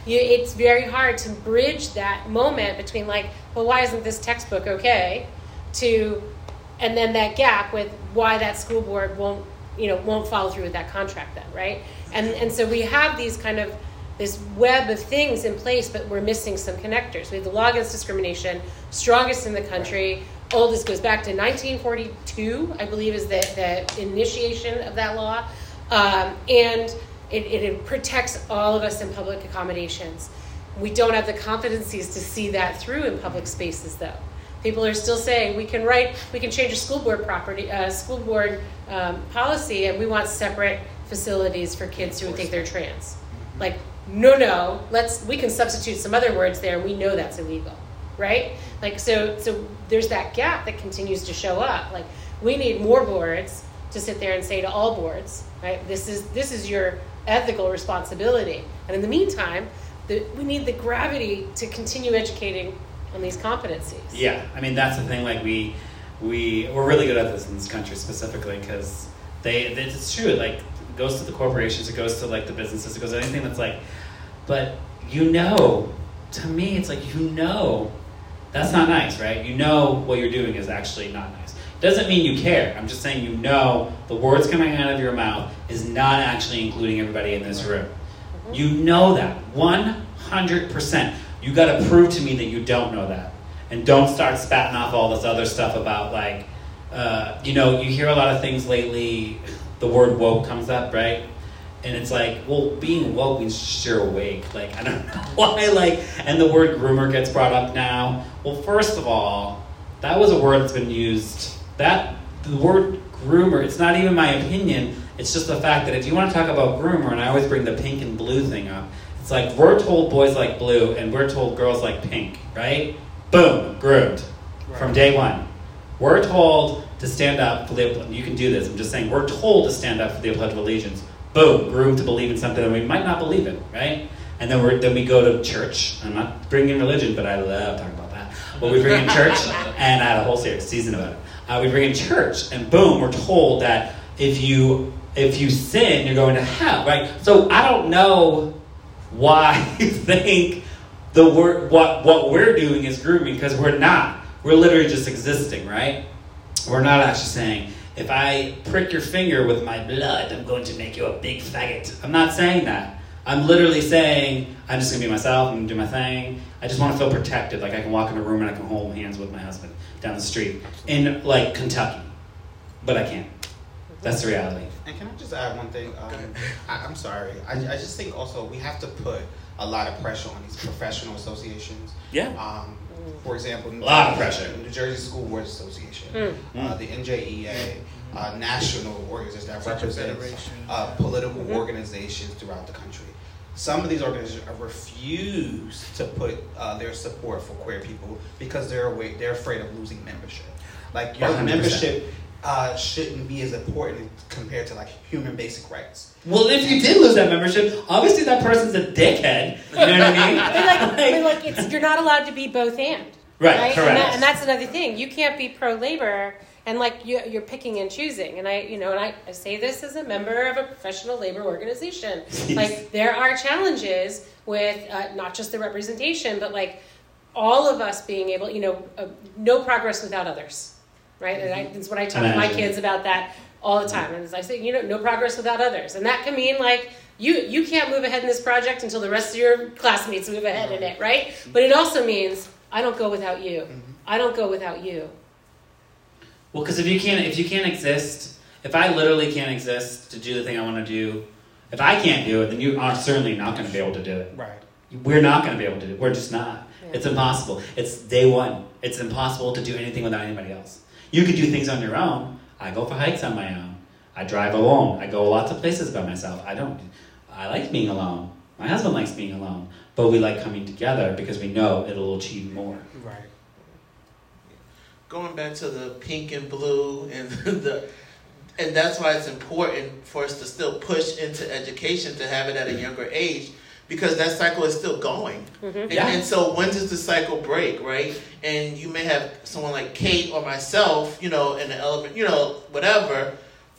Speaker 4: you, it's very hard to bridge that moment between like, well, why isn't this textbook okay? To, and then that gap with why that school board won't, you know, won't follow through with that contract then, right? And and so we have these kind of this web of things in place, but we're missing some connectors. We have the law against discrimination, strongest in the country. Oldest goes back to 1942, I believe, is the, the initiation of that law. Um, and it, it protects all of us in public accommodations. We don't have the competencies to see that through in public spaces, though. People are still saying we can write, we can change a school board property, uh, school board um, policy, and we want separate facilities for kids who think they're trans. Like, no, no, let's we can substitute some other words there, we know that's illegal, right? Like, so, so there's that gap that continues to show up. Like, we need more boards to sit there and say to all boards, right? This is this is your ethical responsibility, and in the meantime, the, we need the gravity to continue educating on these competencies.
Speaker 1: Yeah, I mean that's the thing. Like we, we we're really good at this in this country specifically because they. It's true. Like it goes to the corporations, it goes to like the businesses, it goes to anything that's like. But you know, to me, it's like you know, that's not nice, right? You know what you're doing is actually not nice. Doesn't mean you care. I'm just saying you know the words coming out of your mouth is not actually including everybody in this room. You know that 100%. You got to prove to me that you don't know that. And don't start spatting off all this other stuff about, like, uh, you know, you hear a lot of things lately, the word woke comes up, right? And it's like, well, being woke means you're awake. Like, I don't know why, like, and the word groomer gets brought up now. Well, first of all, that was a word that's been used. That, the word groomer, it's not even my opinion. It's just the fact that if you want to talk about groomer, and I always bring the pink and blue thing up, it's like we're told boys like blue and we're told girls like pink, right? Boom, groomed from day one. We're told to stand up for the. You can do this. I'm just saying we're told to stand up for the Pledge of Allegiance. Boom, groomed to believe in something that we might not believe in, right? And then we then we go to church. I'm not bringing religion, but I love talking about that. But we bring in church, and I had a whole series season about it. Uh, we bring in church, and boom, we're told that if you if you sin, you're going to hell, right? So I don't know why you think the word what what we're doing is grooming because we're not. We're literally just existing, right? We're not actually saying if I prick your finger with my blood, I'm going to make you a big faggot. I'm not saying that. I'm literally saying I'm just gonna be myself. I'm gonna do my thing. I just want to feel protected. Like I can walk in a room and I can hold hands with my husband down the street in like Kentucky, but I can't. That's the reality.
Speaker 3: And can I just add one thing? Um, I, I'm sorry. I, I just think also we have to put a lot of pressure on these professional associations.
Speaker 1: Yeah.
Speaker 3: Um, for example,
Speaker 1: A lot of pressure.
Speaker 3: New Jersey School Boards Association,
Speaker 4: Mm.
Speaker 3: uh, the NJEA, uh, national organizations that
Speaker 2: Teacher
Speaker 3: represent uh, political
Speaker 4: Mhm.
Speaker 3: organizations throughout the country. Some of these organizations refuse to put uh, their support for queer people because they're away, they're afraid of losing membership. Like your
Speaker 1: 100%.
Speaker 3: membership uh, shouldn't be as important compared to like human basic rights.
Speaker 1: Well, if you did lose that membership, obviously that person's a dickhead. You know what I mean?
Speaker 4: But like, but like it's, you're not allowed to be both and.
Speaker 1: Right, correct.
Speaker 4: And, that, and that's another thing. You can't be pro labor and like you, you're picking and choosing. And I, you know, and I, I say this as a member of a professional labor organization. like there are challenges with uh, not just the representation, but like all of us being able, you know, uh, no progress without others, right? And I, mm-hmm. that's what I talk to my kids about that all the time. And as I say, you know, no progress without others, and that can mean like you you can't move ahead in this project until the rest of your classmates move ahead in it, right? Mm-hmm. But it also means I don't go without you. Mm-hmm. I don't go without you.
Speaker 1: Well, because if you can't, if you can't exist, if I literally can't exist to do the thing I want to do, if I can't do it, then you are certainly not going to be able to do it.
Speaker 3: Right.
Speaker 1: We're not going to be able to do it. We're just not.
Speaker 4: Yeah.
Speaker 1: It's impossible. It's day one. It's impossible to do anything without anybody else. You could do things on your own. I go for hikes on my own. I drive alone. I go lots of places by myself. I don't. I like being alone. My husband likes being alone, but we like coming together because we know it'll achieve more.
Speaker 3: Right.
Speaker 2: Going back to the pink and blue and the and that's why it's important for us to still push into education to have it at a younger age because that cycle is still going.
Speaker 4: Mhm.
Speaker 2: And,
Speaker 1: Yeah.
Speaker 2: and so when does the cycle break, right? And you may have someone like Kate or myself, you know, in the element, you know, whatever.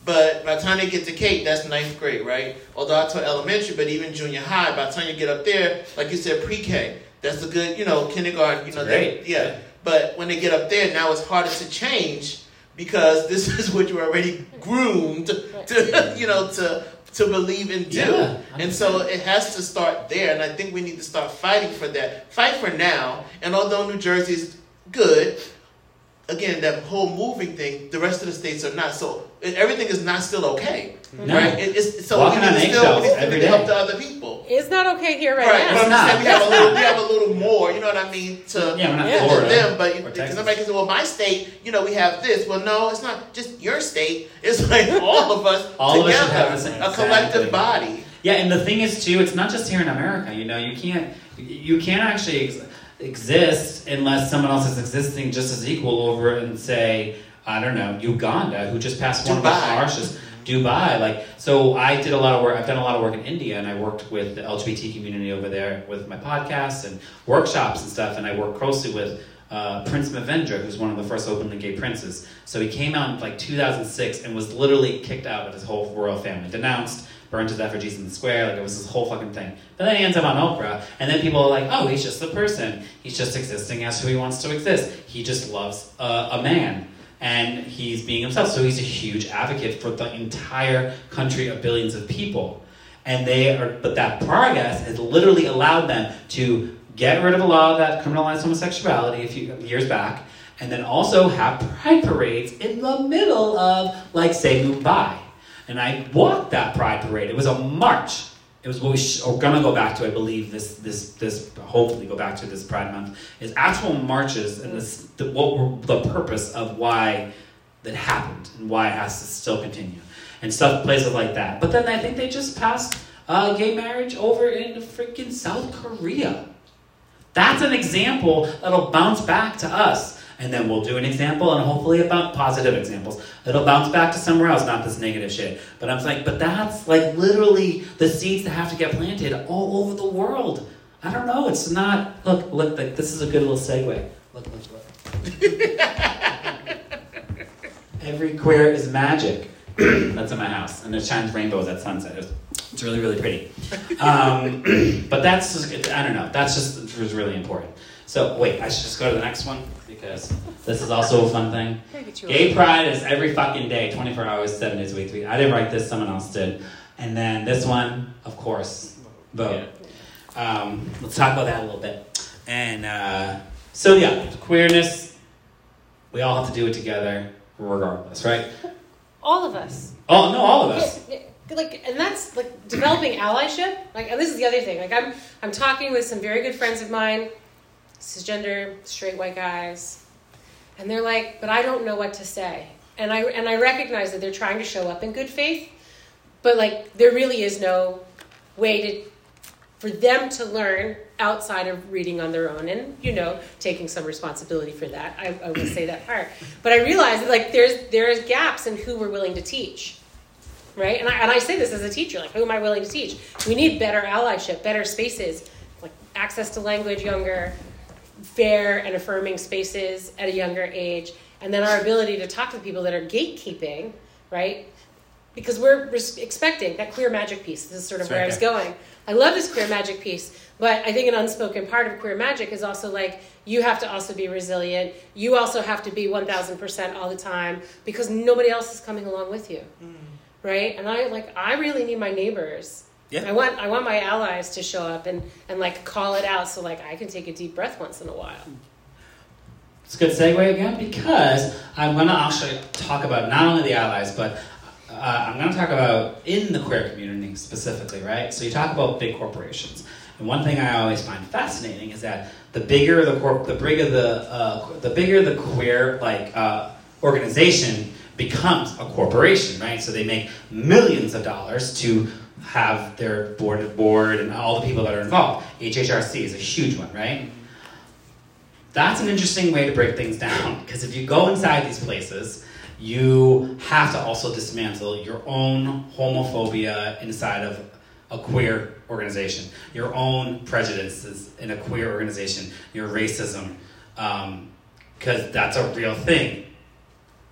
Speaker 2: But by the time they get to Kate, that's ninth grade, right? Although I taught elementary, but even junior high, by the time you get up there, like you said, pre-K, that's a good, you know, kindergarten, you know, they,
Speaker 1: Great.
Speaker 2: yeah. But when they get up there, now it's harder to change because this is what you're already groomed to, you know, to to believe and do.
Speaker 1: Yeah.
Speaker 2: And so it has to start there, and I think we need to start fighting for that. Fight for now, and although New Jersey is good, again, that whole moving thing, the rest of the states are not. So everything is not still okay,
Speaker 1: No.
Speaker 2: right? It, it's, so
Speaker 1: Walking
Speaker 2: we
Speaker 1: on
Speaker 2: need to still we
Speaker 1: eggshells
Speaker 2: need to help
Speaker 1: day.
Speaker 2: to other people.
Speaker 4: It's not okay here right,
Speaker 2: Right,
Speaker 4: now.
Speaker 2: but I'm just saying we have a little, we have a little more. You know what I mean? To
Speaker 1: Yeah, we're not
Speaker 4: Yeah.
Speaker 2: than
Speaker 1: Florida.
Speaker 2: them, but because somebody can say, "Well, my state, you know, we have this." Well, no, it's not just your state. It's like all of us
Speaker 1: All of us
Speaker 2: together,
Speaker 1: have the same-
Speaker 2: a collective
Speaker 1: exactly.
Speaker 2: body.
Speaker 1: Yeah, and the thing is too, it's not just here in America. You know, you can't you can't actually ex- exist unless someone else is existing just as equal over and say I don't know Uganda, who just passed one of the
Speaker 2: Dubai.
Speaker 1: harshest Dubai. Like, so I did a lot of work. I've done a lot of work in India, and I worked with the LGBT community over there with my podcasts and workshops and stuff. And I worked closely with uh, Prince Manvendra, who's one of the first openly gay princes. So he came out in like 2006 and was literally kicked out of his whole royal family, denounced, burned his effigies in the square. Like it was this whole fucking thing. But then he ends up on Oprah, and then people are like, "Oh, he's just a person. He's just existing as who he wants to exist. He just loves uh, a man." And he's being himself. So he's a huge advocate for the entire country of billions of people. And they are, but that progress has literally allowed them to get rid of a law that criminalized homosexuality a few years back, and then also have pride parades in the middle of, like, say, Mumbai. And I walked that pride parade. It was a march. It was what we sh- are gonna go back to, I believe. This, this, this. Hopefully, go back to this Pride Month. Is actual marches and this, the, what were the purpose of why that happened and why it has to still continue and stuff places like that. But then I think they just passed uh, gay marriage over in freaking South Korea. That's an example that'll bounce back to us. And then we'll do an example and hopefully about positive examples. It'll bounce back to somewhere else, not this negative shit. But I'm like, but that's like literally the seeds that have to get planted all over the world. I don't know. It's not. Look, look. This is a good little segue. Look, look, look. Every queer is magic. That's in my house, and it shines rainbows at sunset. It's, it's really, really pretty. Um, but that's just, I don't know. That's just was really important. So wait, I should just go to the next one because this is also a fun thing.
Speaker 4: Gotta get you
Speaker 1: Gay. Pride is every fucking day, 24 hours, seven days a week. I didn't write this; someone else did. And then this one, of course, vote. Um, let's talk about that a little bit. And uh, so yeah, queerness. We all have to do it together, regardless, right?
Speaker 4: All of us.
Speaker 1: Oh no, all of us.
Speaker 4: Yeah, yeah, like and that's like developing allyship like and this is the other thing like i'm i'm talking with some very good friends of mine cisgender straight white guys. And they're like but i don't know what to say. And i and i recognize that they're trying to show up in good faith but like there really is no way to for them to learn outside of reading on their own and you know taking some responsibility for that. I, I will say that part. But i realize that like there's there's gaps in who we're willing to teach right? And I, and I say this as a teacher like who am i willing to teach? We need better allyship better spaces like access to language younger fair and affirming spaces at a younger age. And then our ability to talk to people that are gatekeeping right? Because we're res- expecting that queer magic piece. This is sort of
Speaker 1: It's
Speaker 4: where
Speaker 1: right
Speaker 4: i was
Speaker 1: there.
Speaker 4: going. I love this queer magic piece but i think an unspoken part of queer magic is also like you have to also be resilient. You also have to be 1000% all the time because nobody else is coming along with you. Mm. Right? And i like i really need my neighbors
Speaker 1: Yeah.
Speaker 4: i want i want my allies to show up and and like call it out so like i can take a deep breath once in a while
Speaker 1: It's a good segue again because I'm going to actually talk about not only the allies, but uh, I'm going to talk about in the queer community specifically, right? So you talk about big corporations, and one thing I always find fascinating is that the bigger the corp, the bigger the uh, the bigger the queer like uh, organization becomes a corporation, right? So they make millions of dollars to have their board of board and all the people that are involved. HHRC is a huge one, right? That's an interesting way to break things down because if you go inside these places, you have to also dismantle your own homophobia inside of a queer organization, your own prejudices in a queer organization, your racism, because um, that's a real thing.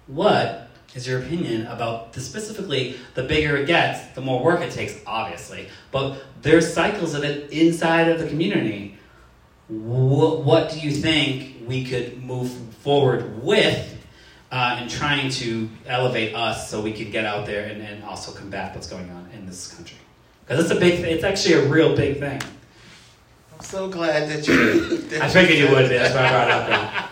Speaker 1: What is your opinion about the specifically the bigger it gets, the more work it takes, obviously, but there's cycles of it inside of the community. What, what do you think we could move forward with uh, in trying to elevate us so we can get out there and, and also combat what's going on in this country? Because it's a big, it's actually a real big thing.
Speaker 2: I'm so glad that you.
Speaker 1: That I figured you would be. That's why I brought it up.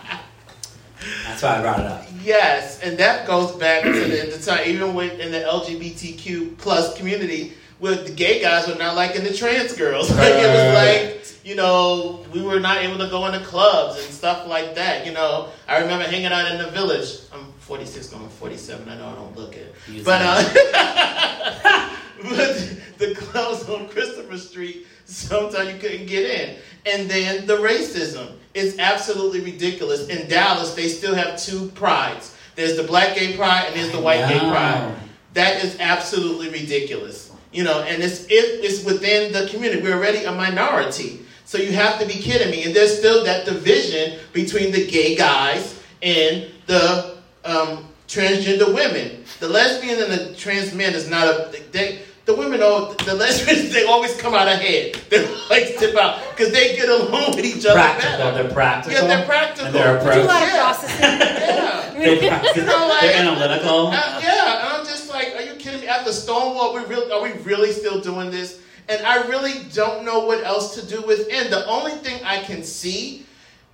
Speaker 1: That's why I brought it up.
Speaker 2: Yes, and that goes back to the, the time, even with in the LGBTQ plus community, with the gay guys were not liking the trans girls. Like it was like, you know, we were not able to go into clubs and stuff like that. You know, I remember hanging out in the village. I'm 46, going 47. I know I don't look it, but uh, but the clubs on Christopher Street, sometimes you couldn't get in. And then the racism is absolutely ridiculous. In Dallas, they still have two prides. There's the black gay pride and there's the white gay pride. That is absolutely ridiculous. You know, and it's it, it's within the community. We're already a minority. So you have to be kidding me. And there's still that division between the gay guys and the um, transgender women. The lesbian and the trans men is not a they the women, all the lesbians, they always come out ahead. They always tip out because they get along with each other
Speaker 1: practical,
Speaker 2: better.
Speaker 1: They're practical.
Speaker 2: Yeah, they're practical.
Speaker 1: And they're approach.
Speaker 4: A lot
Speaker 2: Yeah. Yeah.
Speaker 1: they're,
Speaker 2: You know, like-
Speaker 1: they're analytical.
Speaker 2: Uh, yeah, and I'm just like, are you kidding me? After Stonewall, we really, are we really still doing this? And I really don't know what else to do within. The only thing I can see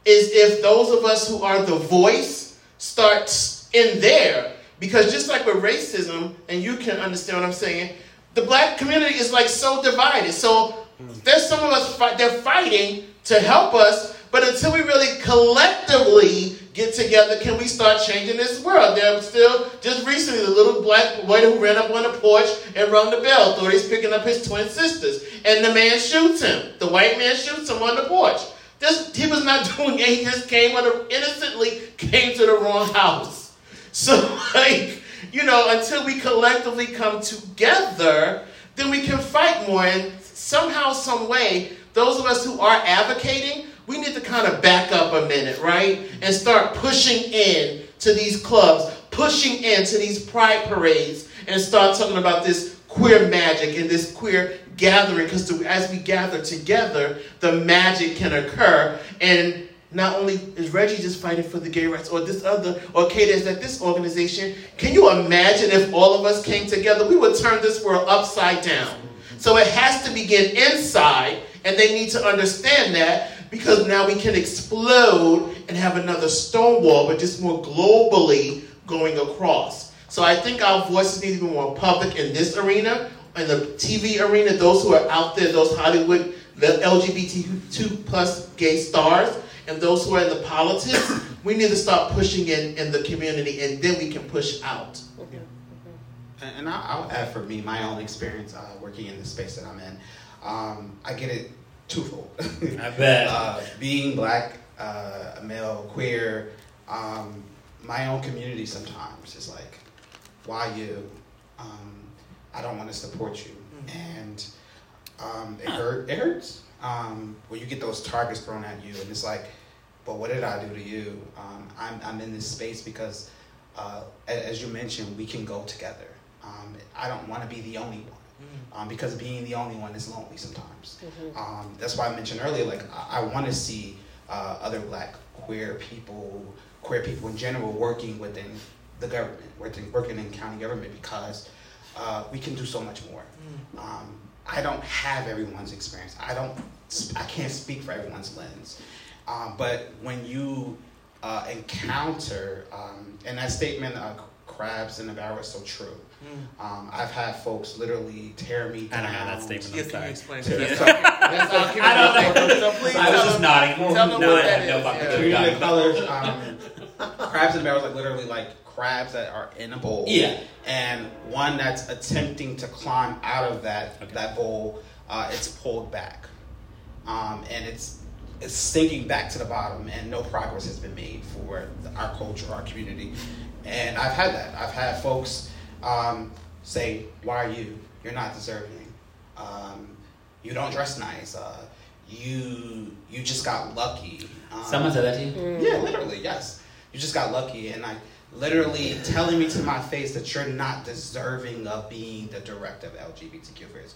Speaker 2: is if those of us who are the voice starts in there. Because just like with racism, and you can understand what I'm saying, the black community is like so divided. So there's some of us fight, they're fighting to help us, but until we really collectively get together, can we start changing this world? There still just recently the little black boy who ran up on the porch and rung the bell, he's picking up his twin sisters, and the man shoots him. The white man shoots him on the porch. This, he was not doing it. He just came innocently came to the wrong house. So like you know, until we collectively come together, then we can fight more. And somehow, some way, those of us who are advocating, we need to kind of back up a minute, right? And start pushing in to these clubs, pushing into these pride parades, and start talking about this queer magic and this queer gathering. Because as we gather together, the magic can occur. And not only is Reggie just fighting for the gay rights, or this other, or Kate is at this organization. Can you imagine if all of us came together? We would turn this world upside down. So it has to begin inside, and they need to understand that because now we can explode and have another Stonewall, but just more globally going across. So I think our voices need to be more public in this arena, in the TV arena, those who are out there, those Hollywood, the LGBTQ plus gay stars and those who are in the politics, we need to start pushing in in the community, and then we can push out.
Speaker 3: And, and I, I'll add for me my own experience uh, working in the space that I'm in. Um, I get it twofold.
Speaker 1: I bet.
Speaker 3: uh, being black, uh, a male, queer, um, my own community sometimes is like, why you? Um, I don't want to support you, and um, it hurt. It hurts um, when you get those targets thrown at you, and it's like, but what did I do to you? Um, I'm I'm in this space because, uh, as you mentioned, we can go together. Um, I don't want to be the only one. Um, because being the only one is lonely sometimes. Um, that's why I mentioned earlier, like I, I want to see uh, other black queer people, queer people in general, working within the government, working working in county government because uh, we can do so much more. Um, I don't have everyone's experience. I don't. I can't speak for everyone's lens. Um, but when you uh, encounter, um, and that statement, uh, "crabs in the barrel," is so true. Um, I've had folks literally tear me
Speaker 1: I
Speaker 3: down.
Speaker 1: don't have that statement.
Speaker 2: Yeah,
Speaker 1: I'm
Speaker 2: can you explain
Speaker 3: To
Speaker 2: to
Speaker 3: the-
Speaker 2: That's our
Speaker 1: I don't know.
Speaker 2: statement. So please
Speaker 1: I was just
Speaker 2: them-
Speaker 1: nodding.
Speaker 2: Tell them
Speaker 1: no,
Speaker 2: what
Speaker 1: I
Speaker 2: that
Speaker 1: had no
Speaker 2: is,
Speaker 1: fucking
Speaker 2: yeah.
Speaker 3: Community
Speaker 1: Got
Speaker 3: colors, um, crabs and barrels, like literally like crabs that are in a bowl.
Speaker 1: Yeah.
Speaker 3: And one that's attempting to climb out of that
Speaker 1: Okay.
Speaker 3: that bowl, uh, it's pulled back, um, and it's it's sinking back to the bottom, and no progress has been made for our culture, our community. And I've had that. I've had folks um, say, "Why are you? You're not deserving. Um, you don't dress nice. Uh, you you just got lucky." Um,
Speaker 1: Someone said that to you?
Speaker 4: Mm.
Speaker 3: yeah, literally, yes. You just got lucky, and like literally telling me to my face that you're not deserving of being the director of LGBTQ affairs,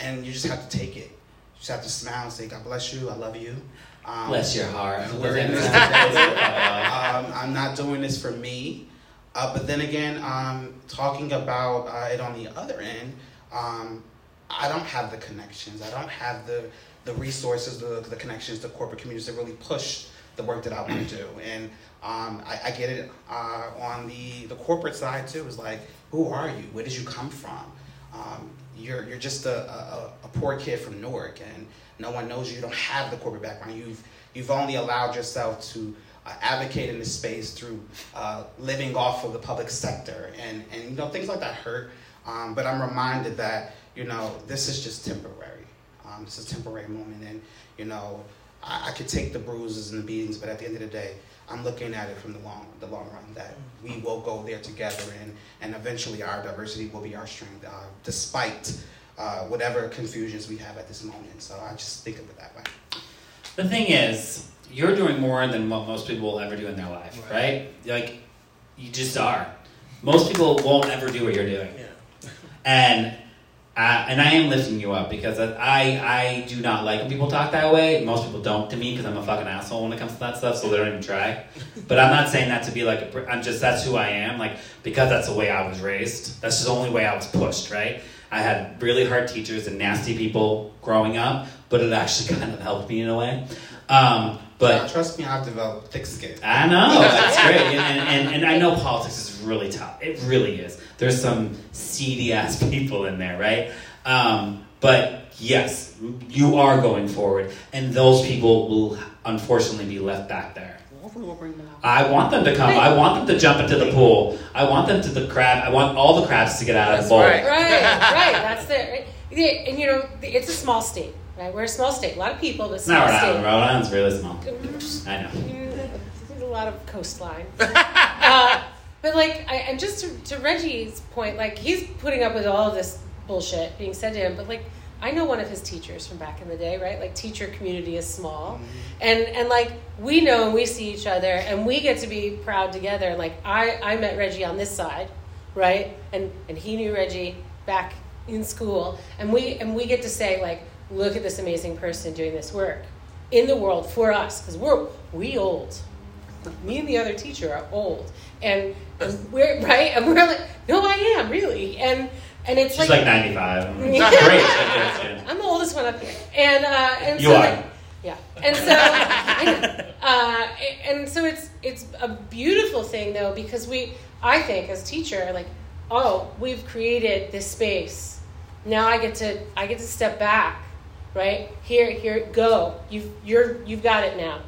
Speaker 3: and you just have to take it. You just have to smile and say, "God bless you. I love you." Um,
Speaker 1: Bless your heart.
Speaker 3: We're in this together. um, I'm not doing this for me. Uh, but then again, um, talking about uh, it on the other end, um, I don't have the connections. I don't have the the resources, the, the connections, the corporate communities to really push the work that I want to do. And um, I, I get it uh, on the, the corporate side too. It's like, who are you? Where did you come from? You're, you're just a, a, a poor kid from Newark, and no one knows you. You don't have the corporate background. You've, you've only allowed yourself to uh, advocate in this space through uh, living off of the public sector. And, and you know, things like that hurt. Um, but I'm reminded that, you know, this is just temporary. Um, it's a temporary moment, and you know, I, I could take the bruises and the beatings, but at the end of the day, I'm looking at it from the long, the long run. That we will go there together, and and eventually our diversity will be our strength, uh, despite uh, whatever confusions we have at this moment. So I just think of it that way.
Speaker 1: The thing is, you're doing more than what most people will ever do in their life, right? Like, you just are. Most people won't ever do what you're doing.
Speaker 2: Yeah.
Speaker 1: And uh, and I am lifting you up because I I do not like when people talk that way. Most people don't to me because I'm a fucking asshole when it comes to that stuff, so they don't even try. But I'm not saying that to be like I'm just that's who I am. Like because that's the way I was raised. That's the only way I was pushed. Right. I had really hard teachers and nasty people growing up, but it actually kind of helped me in a way. Um, but
Speaker 3: Uh, trust me, I've developed thick skin.
Speaker 1: I know that's great, and, and, and, and I know politics is really tough. It really is. There's some seedy ass people in there, right? Um, but yes, you are going forward, and those people will unfortunately be left back there.
Speaker 5: Hopefully we'll bring them.
Speaker 1: I want them to come. I want them to jump into the pool. I want them to the crab. I want all the crabs to get out of the
Speaker 2: That's
Speaker 1: bowl.
Speaker 2: right.
Speaker 4: Right, right. That's the right. And you know, it's a small state, right? We're a small state. A lot of people, but
Speaker 1: No,
Speaker 4: small
Speaker 1: Rhode
Speaker 4: state.
Speaker 1: Rhode Island's really small. I know.
Speaker 4: There's a lot of coastline. uh, but like, I, and just to, to Reggie's point, like he's putting up with all of this bullshit being said to him. But like, I know one of his teachers from back in the day, right? Like, teacher community is small, and and like we know and we see each other, and we get to be proud together. Like I I met Reggie on this side, right? And and he knew Reggie back in school, and we and we get to say like, look at this amazing person doing this work in the world for us because we're we old me and the other teacher are old and, and we're right and we're like no i am really and and it's
Speaker 1: She's like 95. I'm like,
Speaker 4: Yeah.
Speaker 1: Great.
Speaker 4: I'm the oldest one up here and uh and
Speaker 1: You
Speaker 4: so
Speaker 1: are.
Speaker 4: like, yeah and so uh and so it's it's a beautiful thing though because we i think as teacher like oh we've created this space now i get to i get to step back right? Here here go. You've you're you've got it now.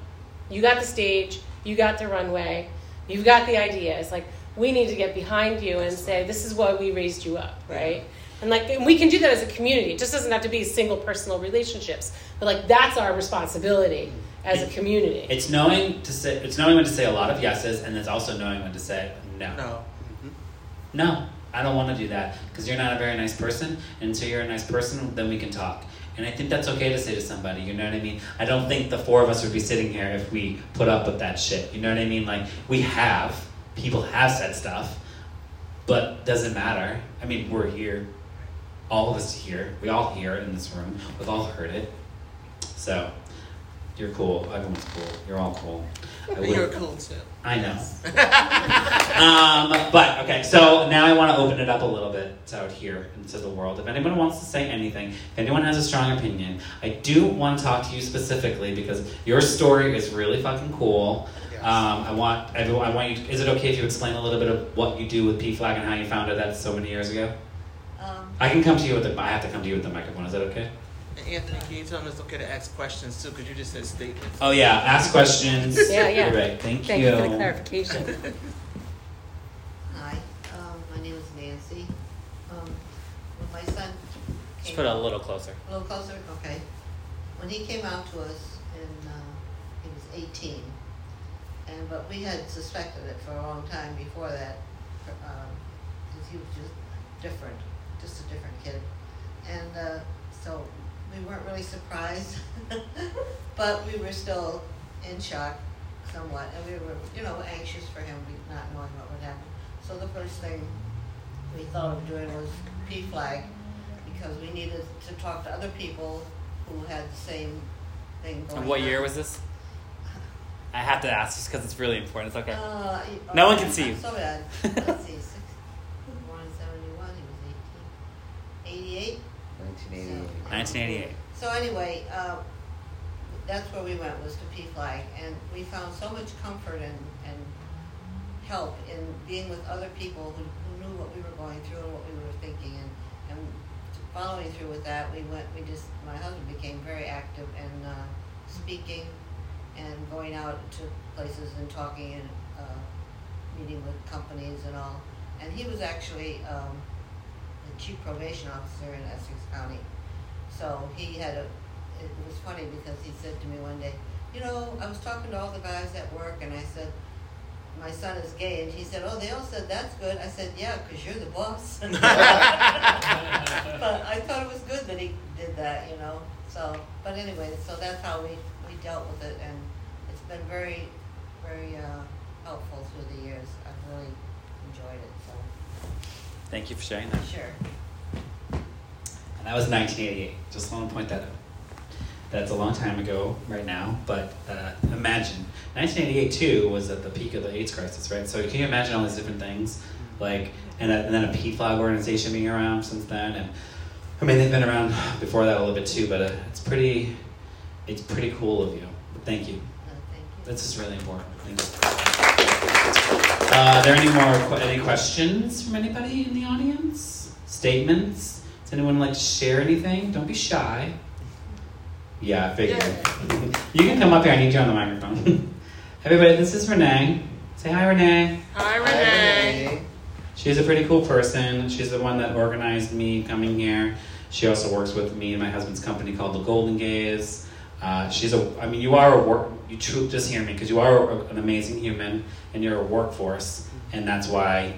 Speaker 4: You got the stage. You got the runway. You've got the ideas. Like we need to get behind you and say this is why we raised you up right? And like and we can do that as a community. It just doesn't have to be single personal relationships. But like that's our responsibility as a community.
Speaker 1: It's knowing to say. It's knowing when to say a lot of yeses, and it's also knowing when to say no.
Speaker 2: No. Mm-hmm.
Speaker 1: No, I don't want to do that because you're not a very nice person. And until you're a nice person, then we can talk. And I think that's okay to say to somebody. You know what I mean? I don't think the four of us would be sitting here if we put up with that shit. You know what I mean? Like we have people have said stuff, but doesn't matter. I mean, we're here. All of us here. We all hear it in this room. We've all heard it. So you're cool. Everyone's cool. You're all cool. I
Speaker 2: But you're cool too.
Speaker 1: I know. um, but okay, so now I want to open it up a little bit out here into the world. If anyone wants to say anything, if anyone has a strong opinion, I do want to talk to you specifically because your story is really fucking cool.
Speaker 3: Yes.
Speaker 1: Um, I want everyone. I want you. Is it okay if you explain a little bit of what you do with PFLAG and how you founded that so many years ago?
Speaker 5: Um,
Speaker 1: I can come to you with the. I have to come to you with the microphone. Is that okay?
Speaker 2: Anthony, can you tell them it's okay to ask questions too? Because you just said statements.
Speaker 1: Oh yeah, ask questions.
Speaker 4: yeah, yeah.
Speaker 1: You're right. Thank,
Speaker 4: Thank you. you for the clarification.
Speaker 5: Hi, um, my name is Nancy. Um, my son.
Speaker 1: Just put it a little closer.
Speaker 5: A little closer. Okay. When he came out to us, and uh, he was 18, and but we had suspected it for a long time before that, um, because he was just different, just a different kid, and uh, so we weren't really surprised, but we were still in shock somewhat, and we were, you know, anxious for him, not knowing what would happen. So the first thing we thought of doing was PFLAG, because we needed to talk to other people who had the same thing going on.
Speaker 1: And what year was this? I have to ask just because it's really important. It's okay.
Speaker 5: Uh,
Speaker 1: No one can see you.
Speaker 5: I'm so bad. Let's see, six, born in seventy-one, he was eighteen. Eighty-eight?
Speaker 6: 1988.
Speaker 1: 1988.
Speaker 5: So anyway, uh, that's where we went, was to PFLAG, and we found so much comfort and, and help in being with other people who, who knew what we were going through and what we were thinking, and, and following through with that, we went, we just, my husband became very active in, uh, speaking and going out to places and talking and, uh, meeting with companies and all. And he was actually, um, chief probation officer in Essex County. So he had a, it was funny because he said to me one day, you know, I was talking to all the guys at work and I said, my son is gay. And he said, oh, they all said that's good. I said, yeah, because you're the boss. but I thought it was good that he did that, you know. So, but anyway, so that's how we, we dealt with it. And it's been very, very uh, helpful through the years. I've really enjoyed it. So,
Speaker 1: Thank you for sharing that.
Speaker 5: sure.
Speaker 1: And that was 1988. Just want to point that out. That's a long time ago right now, but uh, imagine 1988 too was at the peak of the AIDS crisis, right? So can you imagine all these different things, like and, a, and then a PFLAG organization being around since then, and I mean they've been around before that a little bit too, but uh, it's pretty, it's pretty cool of you. Thank you.
Speaker 5: Uh, thank you.
Speaker 1: This is really important. Thank you. Uh, are there any more any questions from anybody in the audience? Statements? Does anyone like to share anything? Don't be shy. Yeah, I figured. you can come up here. I need you on the microphone. Everybody, this is Renee. Say hi, Renee.
Speaker 4: Hi,
Speaker 6: Renee.
Speaker 1: She's a pretty cool person. She's the one that organized me coming here. She also works with me and my husband's company called the Golden Gaze. Uh, she's a. I mean, you are a work. You truly just hear me because you are a, an amazing human and you're a workforce, and that's why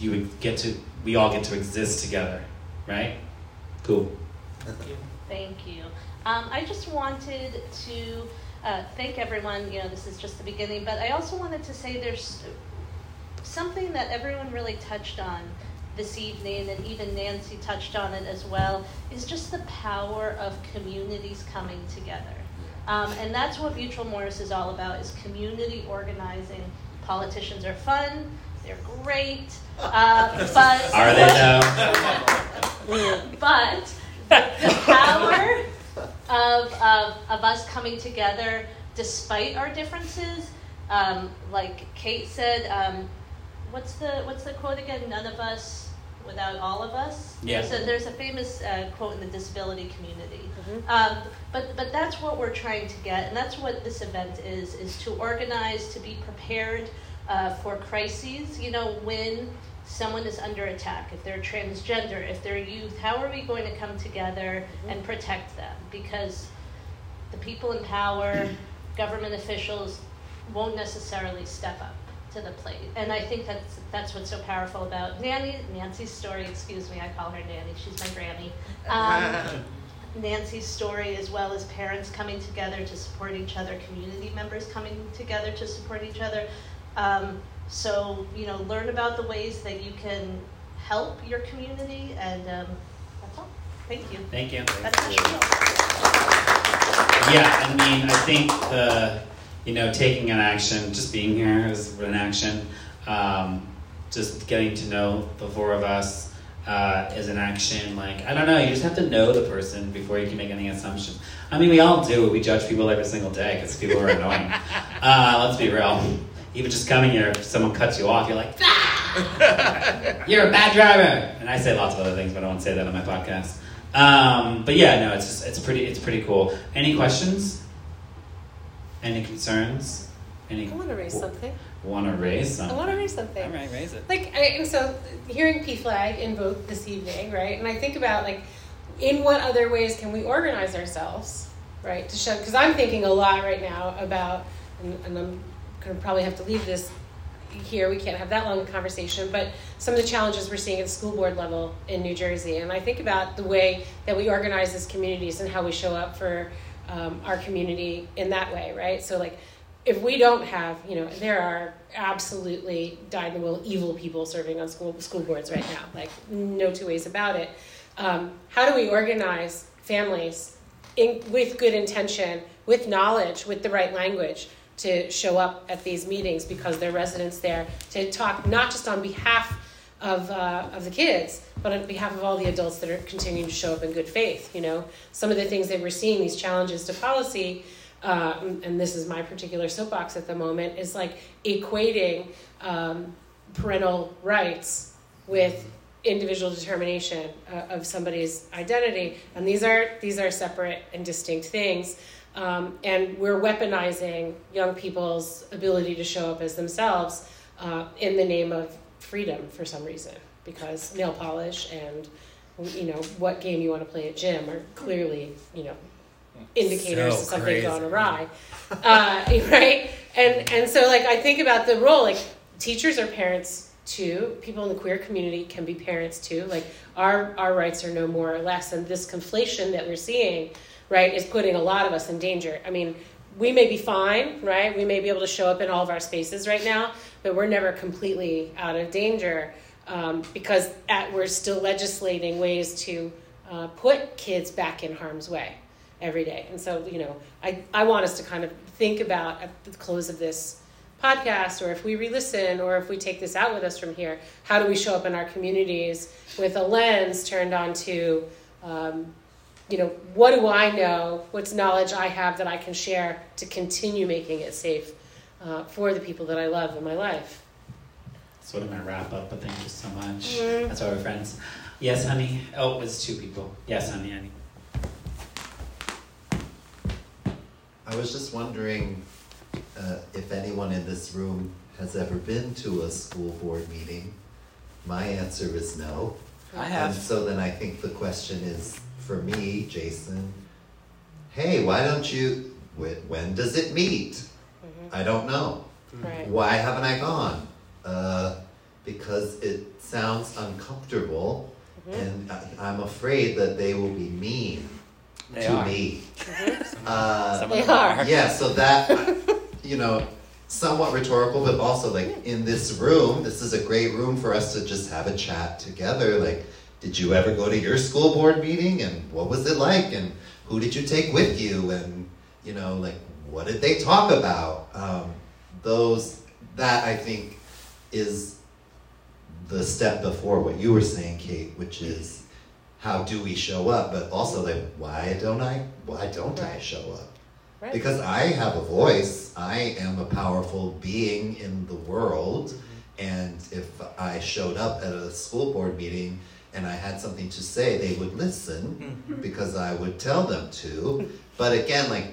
Speaker 1: you would get to. We all get to exist together, right? Cool.
Speaker 7: Thank you. Um, I just wanted to uh, thank everyone. You know, this is just the beginning, but I also wanted to say there's something that everyone really touched on this evening, and even Nancy touched on it as well, is just the power of communities coming together. Um, and that's what Mutual Morris is all about: is community organizing. Politicians are fun; they're great, uh, but
Speaker 1: Are they though?
Speaker 7: but the power of, of, of us coming together despite our differences, um, like Kate said, um, what's the what's the quote again? None of us without all of us.
Speaker 1: Yeah.
Speaker 7: So there's a famous uh, quote in the disability community. Um, but but that's what we're trying to get, and that's what this event is: is to organize, to be prepared uh, for crises. You know, when someone is under attack, if they're transgender, if they're youth, how are we going to come together and protect them? Because the people in power, government officials, won't necessarily step up to the plate. And I think that's that's what's so powerful about Nanny Nancy's story. Excuse me, I call her Nanny. She's my granny. Um, Nancy's story, as well as parents coming together to support each other, community members coming together to support each other. Um, so you know, learn about the ways that you can help your community, and um, that's all. Thank you.
Speaker 1: Thank you.
Speaker 7: That's my spiel.
Speaker 1: Yeah, I mean, I think the, you know, taking an action, just being here is an action. Um, just getting to know the four of us uh, is an action. Like, I don't know, you just have to know the person before you can make any assumption. I mean, we all do. We judge people every single day because people are annoying. Uh, let's be real. Even just coming here, if someone cuts you off, you're like, ah! you're a bad driver. And I say lots of other things, but I won't say that on my podcast. Um, but yeah, no, it's just it's pretty it's pretty cool. Any questions? Any concerns? Any?
Speaker 4: I want to raise something.
Speaker 1: Want to raise something.
Speaker 4: I want to raise something.
Speaker 1: All right, raise it.
Speaker 4: Like, I, and so hearing PFLAG invoke this evening, right? And I think about like, in what other ways can we organize ourselves, right? To show, because I'm thinking a lot right now about, and, and I'm going to probably have to leave this here. We can't have that long a conversation, but some of the challenges we're seeing at the school board level in New Jersey, and I think about the way that we organize as communities and how we show up for um, our community in that way, right? So like if we don't have, you know, there are absolutely dyed in the wool evil people serving on school school boards right now. Like no two ways about it. Um, how do we organize families in, with good intention, with knowledge, with the right language to show up at these meetings because they're residents there to talk not just on behalf of, uh, of the kids, but on behalf of all the adults that are continuing to show up in good faith. You know, some of the things that we're seeing, these challenges to policy, uh, and this is my particular soapbox at the moment, is like equating um, parental rights with individual determination uh, of somebody's identity, and these are these are separate and distinct things. Um, and we're weaponizing young people's ability to show up as themselves uh, in the name of freedom for some reason, because nail polish and you know what game you want to play at gym are clearly you know indicators
Speaker 1: So
Speaker 4: of something
Speaker 1: crazy.
Speaker 4: gone awry, uh, right? And and so like I think about the role like teachers are parents too. People in the queer community can be parents too. Like our our rights are no more or less, and this conflation that we're seeing, right, is putting a lot of us in danger. I mean. We may be fine, right? We may be able to show up in all of our spaces right now, but we're never completely out of danger um, because at, we're still legislating ways to uh, put kids back in harm's way every day. And so, you know, I, I want us to kind of think about at the close of this podcast, or if we re listen, or if we take this out with us from here, how do we show up in our communities with a lens turned onto, um, you know, what do I know? What's knowledge I have that I can share to continue making it safe uh, for the people that I love in my life?
Speaker 1: That's what I'm gonna wrap up, but thank you so much.
Speaker 4: Mhm.
Speaker 1: That's why we're friends. Yes, honey. Oh, it was two people. Yes, honey, honey.
Speaker 6: I was just wondering uh, if anyone in this room has ever been to a school board meeting. My answer is no.
Speaker 1: I have.
Speaker 6: And so then I think the question is for me, Jason, hey, why don't you, when, when does it meet? I don't know.
Speaker 4: Right.
Speaker 6: Why haven't I gone? Uh, because it sounds uncomfortable and I, I'm afraid that they will be mean
Speaker 1: They
Speaker 6: to
Speaker 1: are.
Speaker 6: me. Uh,
Speaker 1: Some of
Speaker 4: They are.
Speaker 6: yeah, so that, you know, somewhat rhetorical, but also like in this room, this is a great room for us to just have a chat together. Like, did you ever go to your school board meeting and what was it like? And who did you take with you? And, you know, like, what did they talk about? Um, those, that I think is the step before what you were saying, Kate, which is how do we show up, but also like, why don't I, why don't I show up?
Speaker 4: Right.
Speaker 6: Because I have a voice, I am a powerful being in the world, mm-hmm. and if I showed up at a school board meeting and I had something to say, they would listen mm-hmm. because I would tell them to. But again, like,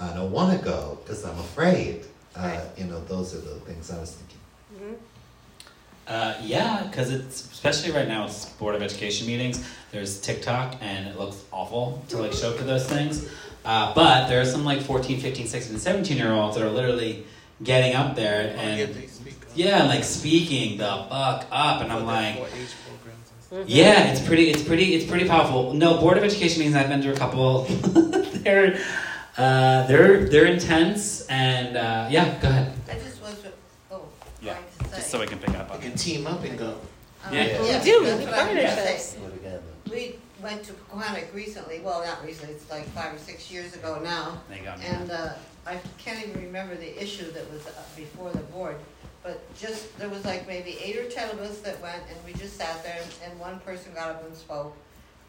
Speaker 6: I don't want to go because I'm afraid. Uh, you know, those are the things I was thinking. Mm-hmm.
Speaker 1: Uh, yeah, because it's especially right now it's board of education meetings. There's TikTok and it looks awful to like show up to those things. Uh, but there are some like 14, 15, 16, 17 year olds that are literally getting up there
Speaker 2: Oh, yeah,
Speaker 1: and
Speaker 2: they speak up.
Speaker 1: yeah, like speaking the fuck up, and I'm like,
Speaker 2: their age programs and stuff.
Speaker 1: yeah, it's pretty, it's pretty, it's pretty powerful. No, board of education meetings. I've been to a couple. they're, uh, they're, they're intense, and uh, yeah. Go ahead.
Speaker 5: I just was, oh,
Speaker 1: Yeah,
Speaker 5: trying to say.
Speaker 1: Just so we can pick up
Speaker 2: They
Speaker 1: on
Speaker 2: can team up and go.
Speaker 5: Um,
Speaker 1: Yeah.
Speaker 4: Well, we do, we
Speaker 5: that's
Speaker 4: need
Speaker 5: what I was gonna say.
Speaker 4: partnerships.
Speaker 6: Do.
Speaker 5: We went to Quantic recently, well, not recently, it's like five or six years ago now.
Speaker 1: There you go.
Speaker 5: And uh, I can't even remember the issue that was uh, before the board, but just, there was like maybe eight or ten of us that went, and we just sat there, and one person got up and spoke.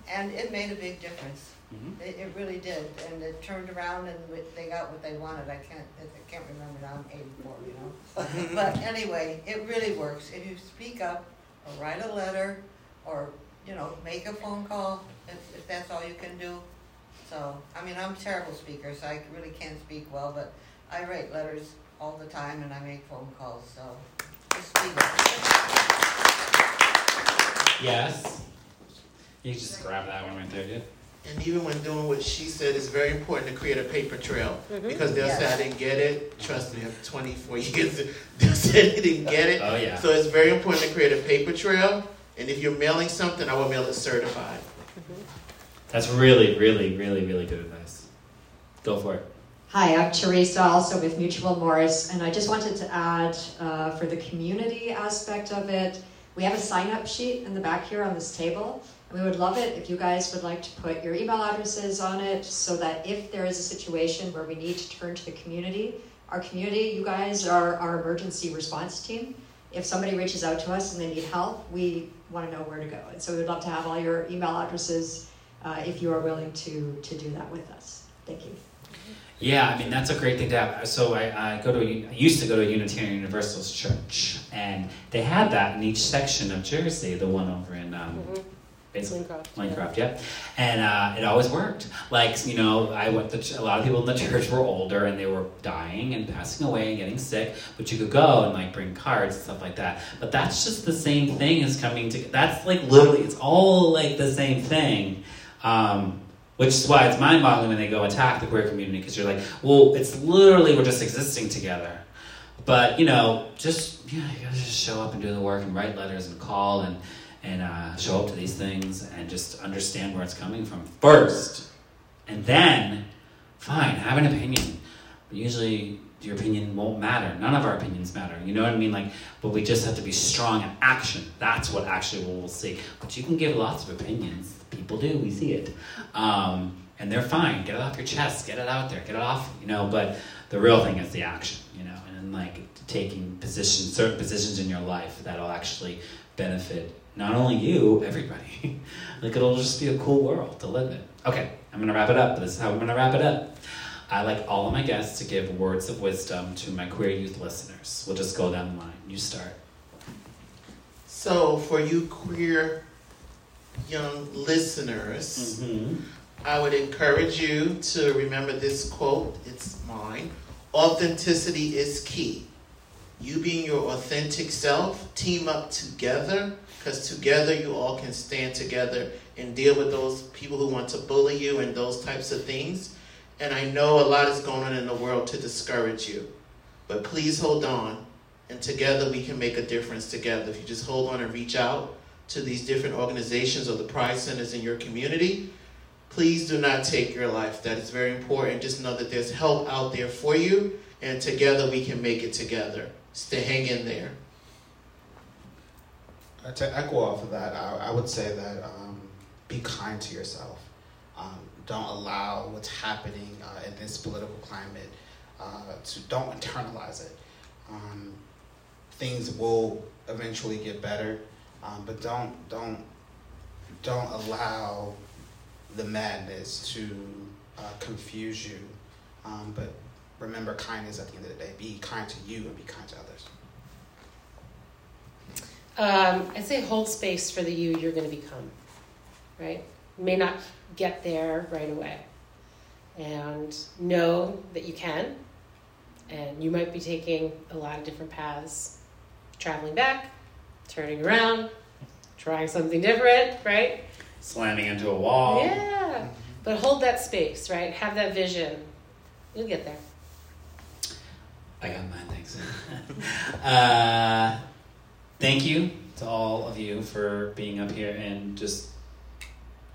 Speaker 5: And it made a big difference.
Speaker 1: Mhm.
Speaker 5: It, it really did, and it turned around and we- they got what they wanted. I can't, I can't remember now, I'm eighty-four, you know? But anyway, it really works. If you speak up, or write a letter, or, you know, make a phone call, if, if that's all you can do. So, I mean, I'm a terrible speaker, so I really can't speak well, but I write letters all the time and I make phone calls, so just speak up.
Speaker 1: Yes. You just grab that one right there, dude.
Speaker 2: And even when doing what she said, it's very important to create a paper trail
Speaker 4: Mhm.
Speaker 2: because they'll say, I didn't get it. Trust me, I have 24 years. They'll say they didn't get it.
Speaker 1: Oh, yeah.
Speaker 2: So it's very important to create a paper trail. And if you're mailing something, I will mail it certified.
Speaker 1: That's really, really, really, really good advice. Go for it.
Speaker 8: Hi, I'm Teresa, also with Mutual Morris, and I just wanted to add uh, for the community aspect of it, we have a sign up sheet in the back here on this table. And we would love it if you guys would like to put your email addresses on it so that if there is a situation where we need to turn to the community, our community, you guys are our emergency response team. If somebody reaches out to us and they need help, we want to know where to go. And so we would love to have all your email addresses uh, if you are willing to, to do that with us. Thank you.
Speaker 1: Yeah, I mean that's a great thing to have. So I, I go to a, I used to go to a Unitarian Universalist church, and they had that in each section of Jersey. The one over in um,
Speaker 4: Mhm.
Speaker 1: Basically
Speaker 4: Lincroft.
Speaker 1: Minecraft, yeah. And uh, it always worked. Like, you know, I went to ch- a lot of people in the church were older and they were dying and passing away and getting sick, but you could go and like bring cards and stuff like that. But that's just the same thing as coming to, that's like literally, it's all like the same thing. Um, which is why it's mind boggling when they go attack the queer community because you're like, well, it's literally we're just existing together. But, you know, just, yeah, you gotta just show up and do the work and write letters and call and, and uh, show up to these things and just understand where it's coming from first. And then, fine, have an opinion. But usually, your opinion won't matter. None of our opinions matter. You know what I mean? Like, but we just have to be strong in action. That's what actually we'll see. But you can give lots of opinions. People do. We see it. Um, and they're fine. Get it off your chest. Get it out there. Get it off. You know. But the real thing is the action. You know, and like taking positions, certain positions in your life that'll actually benefit not only you, everybody. like it'll just be a cool world to live in. Okay, I'm gonna wrap it up. This is how I'm gonna wrap it up. I like all of my guests to give words of wisdom to my queer youth listeners. We'll just go down the line. You start.
Speaker 2: So, for you queer young listeners,
Speaker 1: Mm-hmm.
Speaker 2: I would encourage you to remember this quote. It's mine. Authenticity is key. You being your authentic self, team up together, because together you all can stand together and deal with those people who want to bully you and those types of things. And I know a lot is going on in the world to discourage you. But please hold on, and together we can make a difference together. If you just hold on and reach out to these different organizations or the pride centers in your community, please do not take your life. That is very important. Just know that there's help out there for you, and together we can make it together. Stay hang in there.
Speaker 3: To echo off of that, I, I would say that um, be kind to yourself. Um, don't allow what's happening uh, in this political climate uh, to don't internalize it. Um, things will eventually get better, um, but don't don't don't allow the madness to uh, confuse you. Um, but remember, kindness at the end of the day. Be kind to you and be kind to others.
Speaker 4: Um, I'd say hold space for the you you're going to become, right? You may not get there right away. And know that you can. And you might be taking a lot of different paths, traveling back, turning around, trying something different, right?
Speaker 1: Slamming into a wall.
Speaker 4: Yeah. But hold that space, right? Have that vision. You'll get there.
Speaker 1: I got mine, thanks. uh, thank you to all of you for being up here and just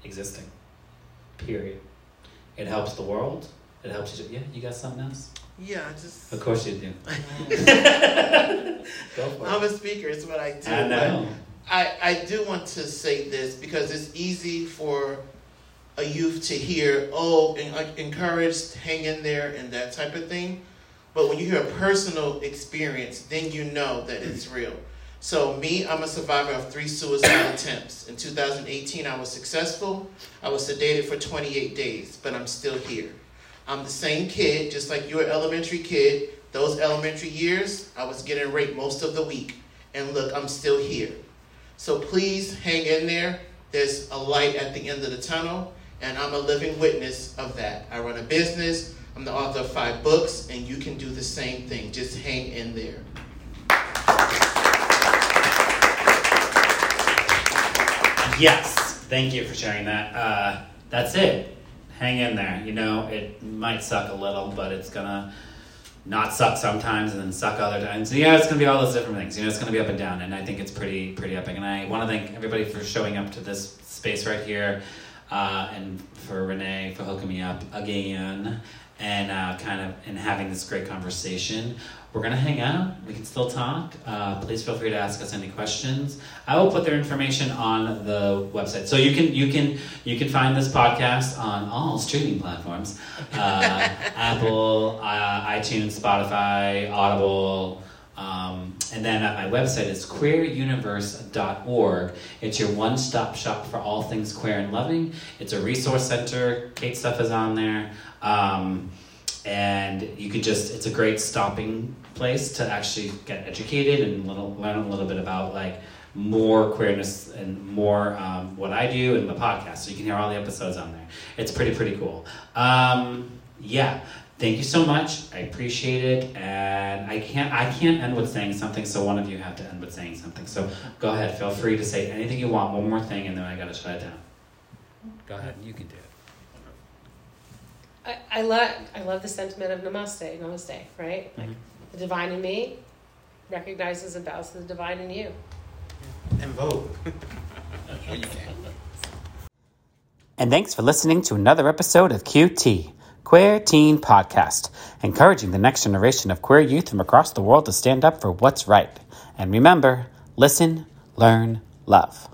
Speaker 1: existing. Period. It helps the world. It helps you. Yeah, you got something else?
Speaker 2: Yeah, just.
Speaker 1: Of course you do. Go for
Speaker 2: I'm a speaker, it's what I do.
Speaker 1: I know.
Speaker 2: I, I do want to say this because it's easy for a youth to hear, oh, encouraged, hang in there, and that type of thing. But when you hear a personal experience, then you know that it's real. So, me, I'm a survivor of three suicide attempts. In 2018, I was successful. I was sedated for 28 days, but I'm still here. I'm the same kid, just like you're elementary kid. Those elementary years, I was getting raped most of the week. And look, I'm still here. So please hang in there. There's a light at the end of the tunnel, and I'm a living witness of that. I run a business, I'm the author of five books, and you can do the same thing. Just hang in there.
Speaker 1: Yes. Thank you for sharing that. Uh, that's it. Hang in there. You know, it might suck a little, but it's gonna not suck sometimes and then suck other times. So, yeah, it's gonna be all those different things. You know, it's gonna be up and down, and I think it's pretty pretty epic. And I want to thank everybody for showing up to this space right here, uh, and for Renee for hooking me up again, and uh, kind of and having this great conversation. We're gonna hang out. We can still talk. Uh, please feel free to ask us any questions. I will put their information on the website, so you can you can you can find this podcast on all streaming platforms: uh, Apple, uh, iTunes, Spotify, Audible. Um, and then at my website is queeruniverse.org. It's your one stop shop for all things queer and loving. It's a resource center. Kate stuff is on there. Um, and you could just, it's a great stopping place to actually get educated and little, learn a little bit about like more queerness and more um, what I do in the podcast. So you can hear all the episodes on there. It's pretty, pretty cool. Um, yeah. Thank you so much. I appreciate it, and I can't I can't end with saying something. So one of you have to end with saying something. So go ahead. Feel free to say anything you want. One more thing, and then I gotta shut it down. Go ahead. You can do it.
Speaker 4: I, I love I love the sentiment of namaste, namaste, right? Like
Speaker 1: Mhm.
Speaker 4: the divine in me recognizes and bows to the divine in you.
Speaker 3: And vote. when you can.
Speaker 1: And thanks for listening to another episode of QT, Queer Teen Podcast, encouraging the next generation of queer youth from across the world to stand up for what's right. And remember, listen, learn, love.